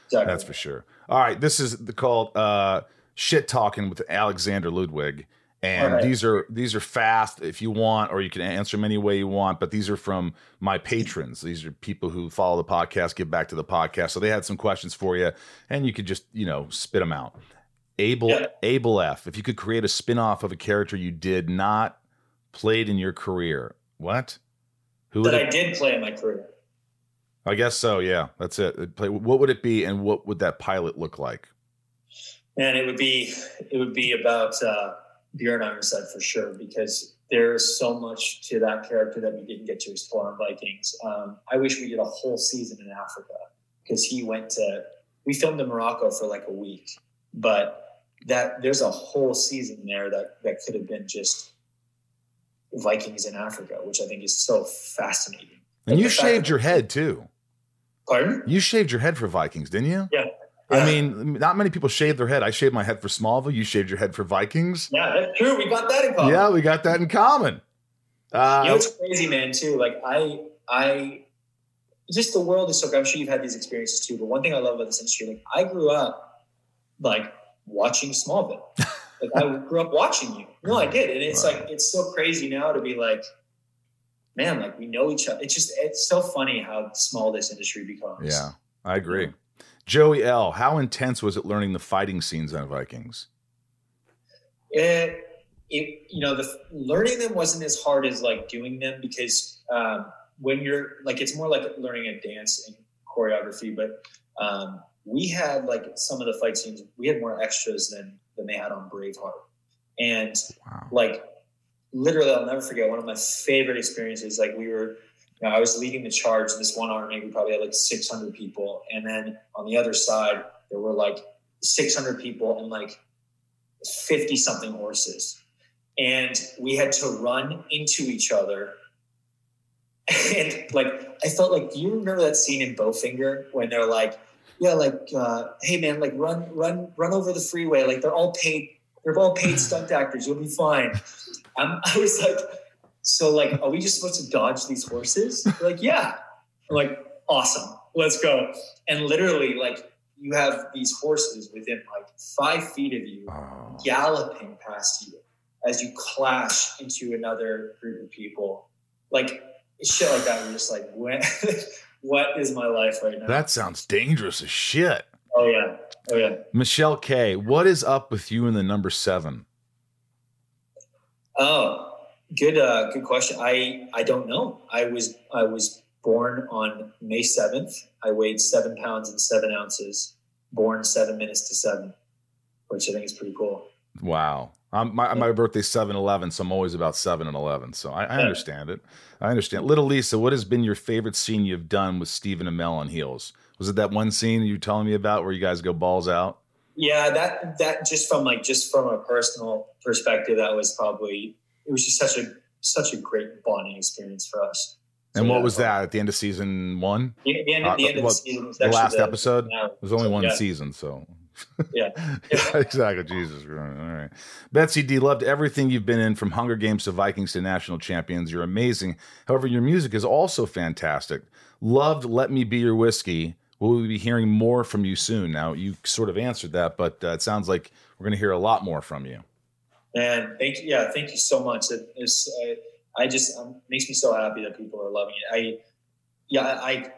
Exactly. That's for sure. All right, this is the called uh shit talking with Alexander Ludwig. And right. these are these are fast if you want, or you can answer them any way you want. But these are from my patrons. These are people who follow the podcast, give back to the podcast. So they had some questions for you, and you could just you know spit them out. Abel Yeah. Abel F. If you could create a spin-off of a character you did not played in your career, what? Who that it, I did play in my career. I guess so. Yeah, that's it. It play- What would it be, and what would that pilot look like? and it would be it would be about uh, Bjorn Ironside for sure because there's so much to that character that we didn't get to explore on Vikings. Um, I wish we did a whole season in Africa because he went to. We filmed in Morocco for like a week, but that there's a whole season there that that could have been just Vikings in Africa, which I think is so fascinating. And Like you shaved your head too. Pardon? You shaved your head for Vikings, didn't you? Yeah. I mean, not many people shave their head. I shaved my head for Smallville. You shaved your head for Vikings. Yeah, that's true. We got that in common. Yeah, we got that in common. Uh, you know what's crazy, man? Too like I, I, just the world is so. I'm sure you've had these experiences too. But one thing I love about this industry, like I grew up like watching Smallville. like I grew up watching you. No, I did, and it's Right. like it's so crazy now to be like, man, like we know each other. It's just it's so funny how small this industry becomes. yeah, I agree. Joey L. How intense was it learning the fighting scenes on Vikings? it, it you know the learning them wasn't as hard as like doing them because um, when you're like it's more like learning a dance and choreography but um, we had like some of the fight scenes we had more extras than than they had on braveheart and Wow. like literally i'll never forget one of my favorite experiences like we were know, i was leading the charge. This one army we probably had like 600 people. And then on the other side there were like 600 people and like 50 something horses. And we had to run into each other. And like i felt like do you remember that scene in bowfinger when they're like yeah like uh, hey man like run run run over the freeway. Like they're all paid they're all paid stunt actors. You'll be fine. I'm, i was like so like are we just supposed to dodge these horses They're like yeah I'm like awesome let's go and literally like you have these horses within like five feet of you galloping past you as you clash into another group of people. Like shit like that. We're just like, when, what is my life right now? That sounds dangerous as shit. Oh yeah. Oh yeah. Michelle K, what is up with you in the number seven? Oh, good. Uh, good question. I I don't know. I was I was born on May seventh. I weighed seven pounds and seven ounces. Born seven minutes to seven, which I think is pretty cool. Wow. I'm, my, my birthday's 7 11, so I'm always about 7 and 11. So I, I understand it. I understand. Little Lisa, what has been your favorite scene you've done with Stephen Amell on Heels? Was it that one scene you were telling me about where you guys go balls out? Yeah, that that just from like just from a personal perspective, that was probably it was just such a such a great bonding experience for us. And so, what yeah, was that at the end of season one? The, the end, uh, the end of the season. The last the, episode. It was only one yeah. season, so yeah. yeah. exactly. Jesus. All right. Betsy D loved everything you've been in from Hunger Games to Vikings to national champions. You're amazing. However, your music is also fantastic. Loved Let Me Be Your Whiskey. Will we be hearing more from you soon? Now, you sort of answered that, but uh, it sounds like we're going to hear a lot more from you. And thank you. Yeah, thank you so much. It, it's, I, I just um, makes me so happy that people are loving it. I, yeah, I,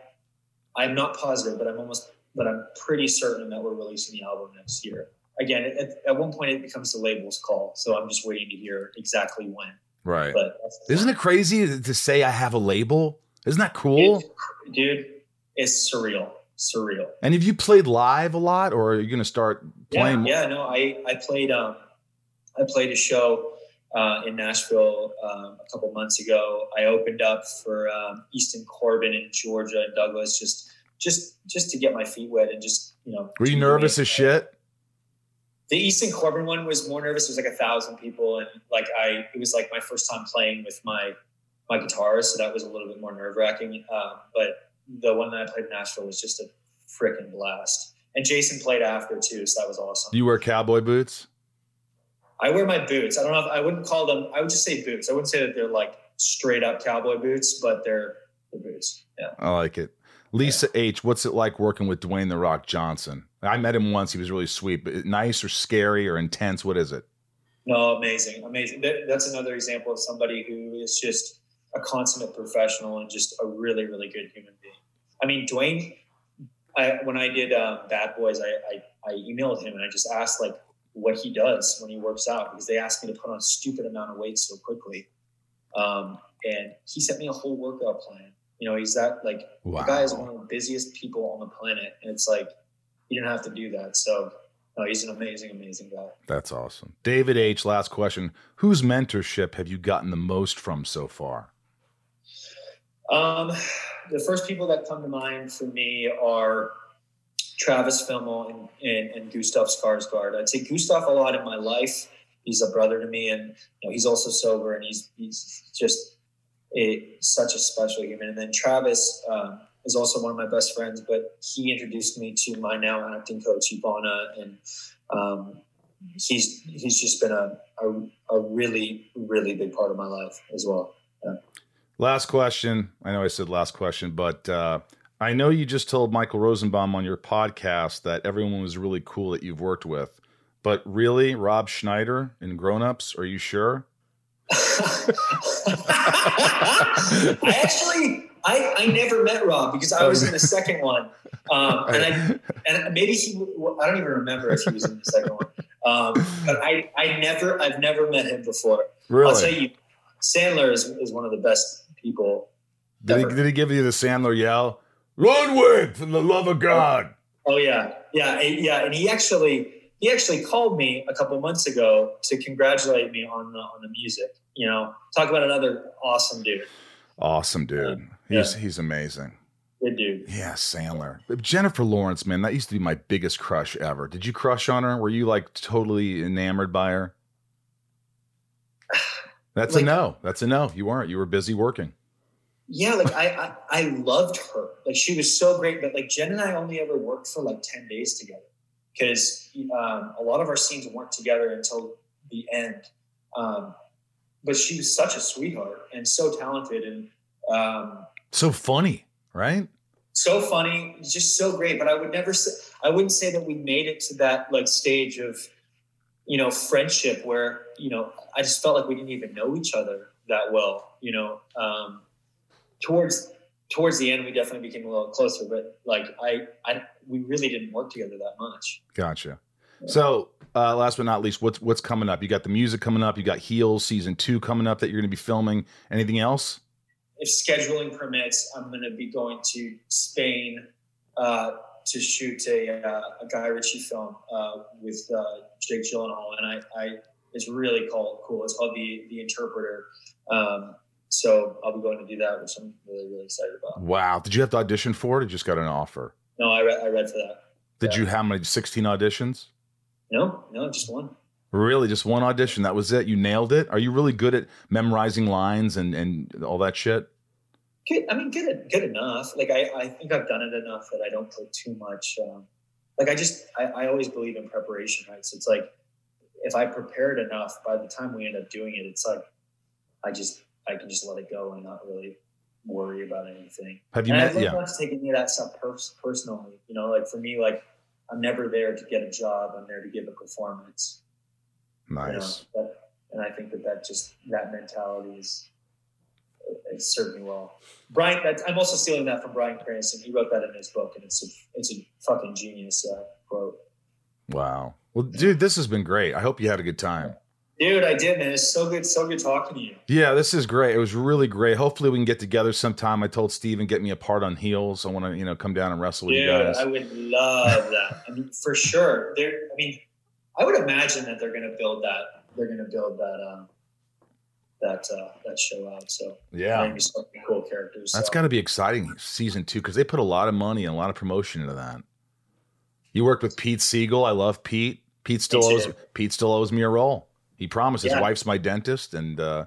I'm not positive, but I'm almost but I'm pretty certain that we're releasing the album next year. Again, at, at one point it becomes the label's call, so I'm just waiting to hear exactly when. Right. But isn't it crazy to say I have a label? Isn't that cool, dude? dude it's surreal, surreal. And have you played live a lot, or are you going to start playing? Yeah, yeah, no, I I played um I played a show uh, in Nashville um, a couple months ago. I opened up for um, Easton Corbin in Georgia and Douglas just just just to get my feet wet and just you know. Were you nervous as shit? The Easton Corbin one was more nervous. It was like a thousand people, and like I, it was like my first time playing with my my guitar, so that was a little bit more nerve wracking. Um, but the one that I played in Nashville was just a freaking blast. And Jason played after too, so that was awesome. Do you wear cowboy boots? I wear my boots. I don't know if I wouldn't call them. I would just say boots. I wouldn't say that they're like straight up cowboy boots, but they're the boots. Yeah, I like it. Lisa yeah. H, what's it like working with Dwayne the Rock Johnson? I met him once. He was really sweet, but nice or scary or intense? What is it? No, amazing, amazing. That's another example of somebody who is just a consummate professional and just a really, really good human being. I mean, Dwayne. I, when I did uh, Bad Boys, I, I, I emailed him and I just asked like what he does when he works out because they asked me to put on a stupid amount of weight so quickly, um, and he sent me a whole workout plan you know, he's that like wow. the guy is one of the busiest people on the planet, and it's like you didn't have to do that. So no, he's an amazing, amazing guy. That's awesome. David H. Last question: Whose mentorship have you gotten the most from so far? Um, the first people that come to mind for me are Travis Fimmel and, and, and Gustav Skarsgård. I'd say Gustav a lot in my life. He's a brother to me, and you know, he's also sober, and he's he's just a, such a special human. And then Travis um, is also one of my best friends, but he introduced me to my now acting coach, Ivana, and um, he's he's just been a, a, a really really big part of my life as well. Yeah. Last question. I know I said last question, but uh, I know you just told Michael Rosenbaum on your podcast that everyone was really cool that you've worked with. But really, Rob Schneider in Grown Ups, are you sure? I actually, I, I never met Rob because I was in the second one, um, and I and maybe he. I don't even remember if he was in the second one, um, but I I never I've never met him before. Really? I'll tell you, Sandler is, is one of the best people. Did he, did he give you the Sandler yell? Ludwig, for the love of oh, God. Oh yeah, yeah, yeah, and he actually he actually called me a couple months ago to congratulate me on the on the music. You know, talk about another awesome dude. Awesome dude. Yeah. He's he's amazing. Good dude. Yeah, Sandler. Jennifer Lawrence, man, that used to be my biggest crush ever. Did you crush on her? Were you like totally enamored by her? That's like, a no. That's a no. You weren't. You were busy working. Yeah, like I, I I loved her. Like she was so great, but like Jen and I only ever worked for like 10 days together because um, a lot of our scenes weren't together until the end. Um, but she was such a sweetheart and so talented and um, so funny, right? So funny, just so great. But I would never say I wouldn't say that we made it to that like stage of you know, friendship where, you know, I just felt like we didn't even know each other that well, you know. Um, towards towards the end we definitely became a little closer, but like I I we really didn't work together that much. Gotcha. So, uh, last but not least, what's what's coming up? You got the music coming up. You got Heels season two coming up that you're going to be filming. Anything else? If scheduling permits, I'm going to be going to Spain uh, to shoot a, uh, a Guy Ritchie film uh, with uh, Jake Gyllenhaal, and I, I it's really called cool. It's called the the Interpreter. Um, so I'll be going to do that, which I'm really really excited about. Wow. Did you have to audition for it or just got an offer? No, I read I read for that. Did Yeah. you have many 16 auditions? No, no, just one. Really, just one audition. That was it. You nailed it. Are you really good at memorizing lines and and all that shit? Good, I mean, good, good enough. Like I, I think I've done it enough that I don't put too much. Um, like I just, I, I always believe in preparation, right? So it's like if I prepared enough, by the time we end up doing it, it's like I just, I can just let it go and not really worry about anything. Have you and met? I Yeah. not take any of that stuff pers- personally. You know, like for me, like I'm never there to get a job. I'm there to give a performance. you know? Nice. That- and I think that that just that mentality is it's served me well. Bryan, that's, I'm also stealing that from Bryan Cranston. He wrote that in his book, and it's a it's a fucking genius uh, quote. Wow. Well, dude, this has been great. I hope you had a good time. Dude, I did, man. It's so good, so good talking to you. Yeah, this is great. It was really great. Hopefully, we can get together sometime. I told Stephen get me a part on heels. I want to, you know, come down and wrestle with you guys. I would love that. I mean, for sure. There. I mean, I would imagine that they're going to build that. They're going to build that. Um, that uh, that show out. So Yeah. cool characters. That's so. got to be exciting, season two, because they put a lot of money and a lot of promotion into that. You worked with Pete Segal. I love Pete. Pete still owes. Pete still owes me a role. He promised his wife's my dentist and uh,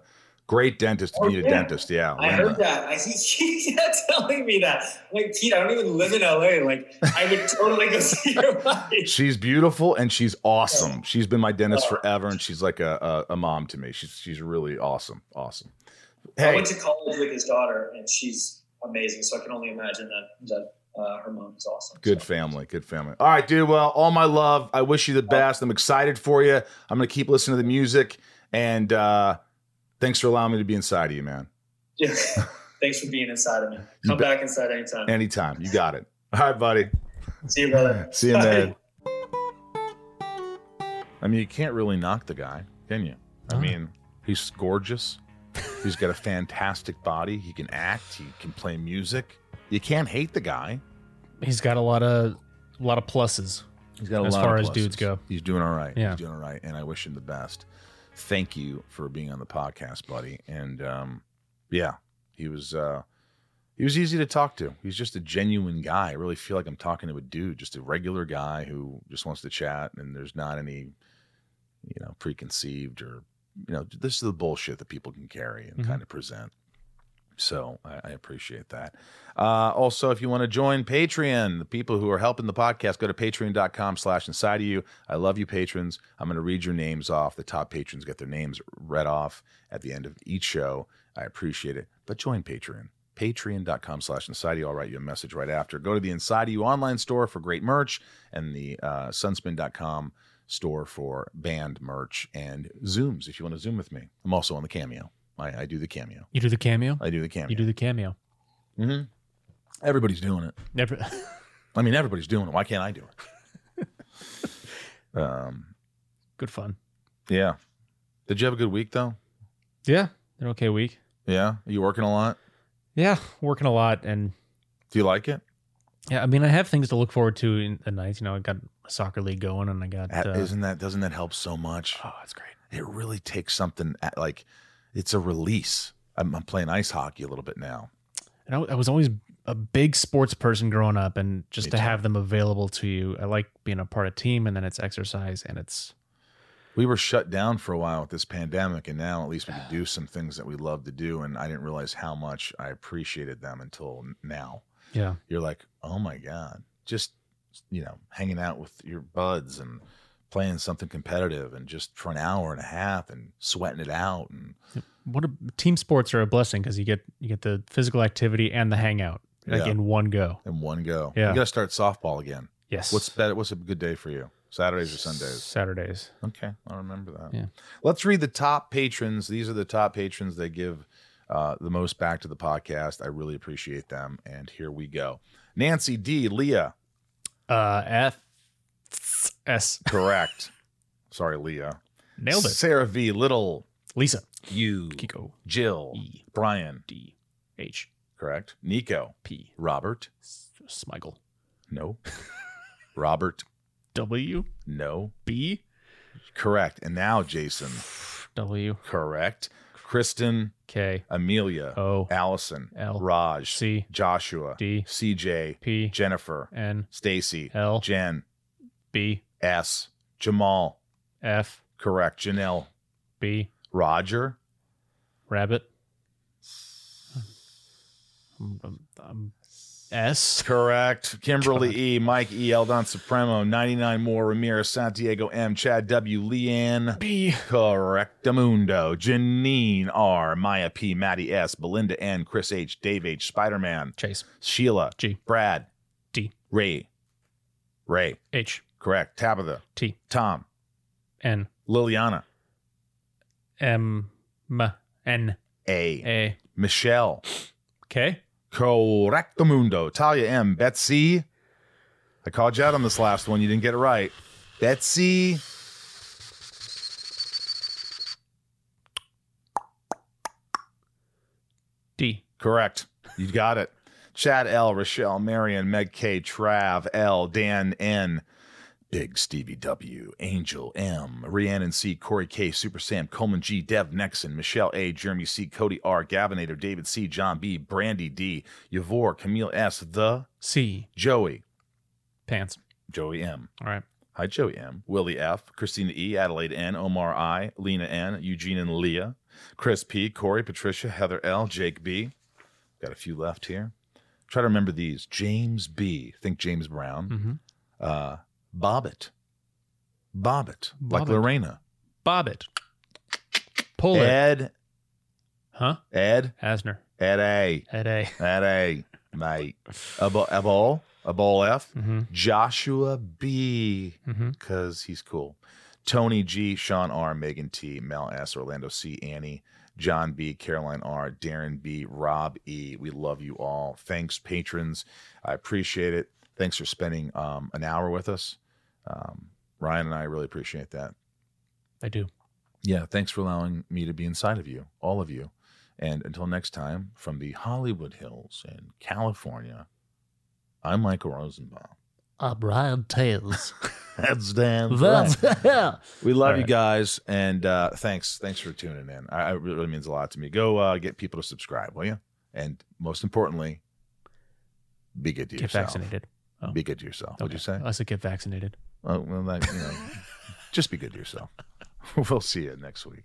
great dentist. If Oh, you need a dentist, yeah. I heard that. I think he's telling me that. Like, Pete, I don't even live in LA. Like, I would totally go see your wife. She's beautiful and she's awesome. She's been my dentist Oh. forever, and she's like a, a, a mom to me. She's she's really awesome, awesome. I went to college with his daughter, and she's amazing. So I can only imagine that that uh, her mom is awesome. Good So, family. Good family. All right, dude. Well, all my love. I wish you the best. I'm excited for you. I'm going to keep listening to the music. And uh, thanks for allowing me to be inside of you, man. yeah. Thanks for being inside of me. Come bet. back inside anytime. Anytime. You got it. All right, buddy. See you, brother. See you, Bye. man. I mean, you can't really knock the guy, can you? I No. mean, he's gorgeous. He's got a fantastic body. He can act. He can play music. You can't hate the guy. He's got a lot of a lot of pluses. He's got a As lot far of as dudes go. He's doing all right. Yeah. He's doing all right, and I wish him the best. Thank you for being on the podcast, buddy. And um, yeah, he was uh, he was easy to talk to. He's just a genuine guy. I really feel like I'm talking to a dude, just a regular guy who just wants to chat, and there's not any, you know, preconceived or you know, this is the bullshit that people can carry and Mhm. kind of present. So I, I appreciate that. Uh, also, if you want to join Patreon, the people who are helping the podcast, go to patreon.com slash inside of you. I love you, patrons. I'm going to read your names off. The top patrons get their names read off at the end of each show. I appreciate it. But join Patreon. Patreon.com slash inside you. I'll write you a message right after. Go to the Inside of You online store for great merch and the uh, sunspin.com store for band merch and Zooms if you want to Zoom with me. I'm also on the Cameo. I, I do the Cameo. You do the cameo. I do the Cameo. You do the cameo. hmm Everybody's doing it. Never. I mean, everybody's doing it. Why can't I do it? um, Good fun. yeah. Did you have a good week though? Yeah, an okay week. Yeah. Are you working a lot? Yeah, working a lot, and Do you like it? yeah, I mean, I have things to look forward to in the nights. You know, I got a soccer league going, and I got. That- Uh, Isn't that doesn't that help so much? oh, that's great. It really takes something at, like it's a release. I'm, I'm playing ice hockey a little bit now. And I, I was always a big sports person growing up, and just Me to too. have them available to you, I like being a part of team, and then it's exercise, and it's We were shut down for a while with this pandemic, and now at least we could do some things that we love to do. And I didn't realize how much I appreciated them until now. yeah, You're like, oh my god, just you know, hanging out with your buds and playing something competitive, and just for an hour and a half and sweating it out. And what a, team sports are a blessing because you get you get the physical activity and the hangout like Yeah. in one go. in one go, Yeah. you got to start softball again. Yes. What's better? What's a good day for you? Saturdays or Sundays? Saturdays. Okay, I'll remember that. Yeah. Let's read the top patrons. These are the top patrons that give uh, the most back to the podcast. I really appreciate them. And here we go. Nancy D. Leah. Uh, F S. Correct. Sorry, Leah. Nailed it. Sarah V. Little. Lisa. You. Kiko. Jill. E. Brian. D. H. Correct. Nico. P. Robert. Smigel. No. Robert. W. No. B. Correct. And now Jason. W. Correct. Kristen. K. Amelia. O. Allison. L. Raj. C. Joshua. D. CJ. P. Jennifer. N. Stacy. L. Jen. B. S. Jamal. F. Correct. Janelle. B. Roger. Rabbit. Um, um, um, S. Correct. Kimberly E. Mike E. Eldon Supremo. 99 more. Ramirez. Santiago M. Chad W. Leanne. B. Correct. Correctamundo. Janine R. Maya P. Maddie S. Belinda N. Chris H. Dave H. Spider Man. Chase. Sheila. G. Brad. D. Ray. Ray. H. Correct. Tabitha. T. Tom. N. Liliana. M. M. N. A. A. Michelle. K. Correctamundo. Talia M. Betsy. I called you out on this last one. You didn't get it right. Betsy. D. Correct. You got it. Chad L. Rochelle Marion Meg K. Trav L. Dan N. Big Stevie W. Angel M. Rhiannon C. Corey K. Super Sam Coleman G. Dev Nexon Michelle A. Jeremy C. Cody R. Gavinator David C. John B. Brandy D. Yavor Camille S. The C. Joey. Pants. Joey M. All right. Hi, Joey M. Willie F. Christina E. Adelaide N. Omar I. Lena N. Eugene and Leah. Chris P. Corey, Patricia, Heather L. Jake B. Got a few left here. Try to remember these. James B. Think James Brown. Mm-hmm. Uh, Bobbit. Bobbit. Like Lorena. Bob it. Pull it. Ed. Huh? Ed. Asner. Ed A. Ed A. Ed A. Mate. A ball. A ball F. Mm-hmm. Joshua B. Mm-hmm. because he's cool. Tony G, Sean R, Megan T, Mel S, Orlando C, Annie, John B, Caroline R, Darren B, Rob E. We love you all. Thanks, patrons. I appreciate it. Thanks for spending um, an hour with us. Um, Ryan and I really appreciate that. I do. Yeah, thanks for allowing me to be inside of you, all of you. And until next time, from the Hollywood Hills in California, I'm Michael Rosenbaum. I'm Ryan Tails. That's Dan. That's We love All you guys, and uh, thanks, thanks for tuning in. I, it really means a lot to me. Go uh, get people to subscribe, will you? And most importantly, be good to Get yourself. Get vaccinated. Oh. Be good to yourself. What'd you say? I said get vaccinated. Well, that, you know, just be good to yourself. we'll see you next week.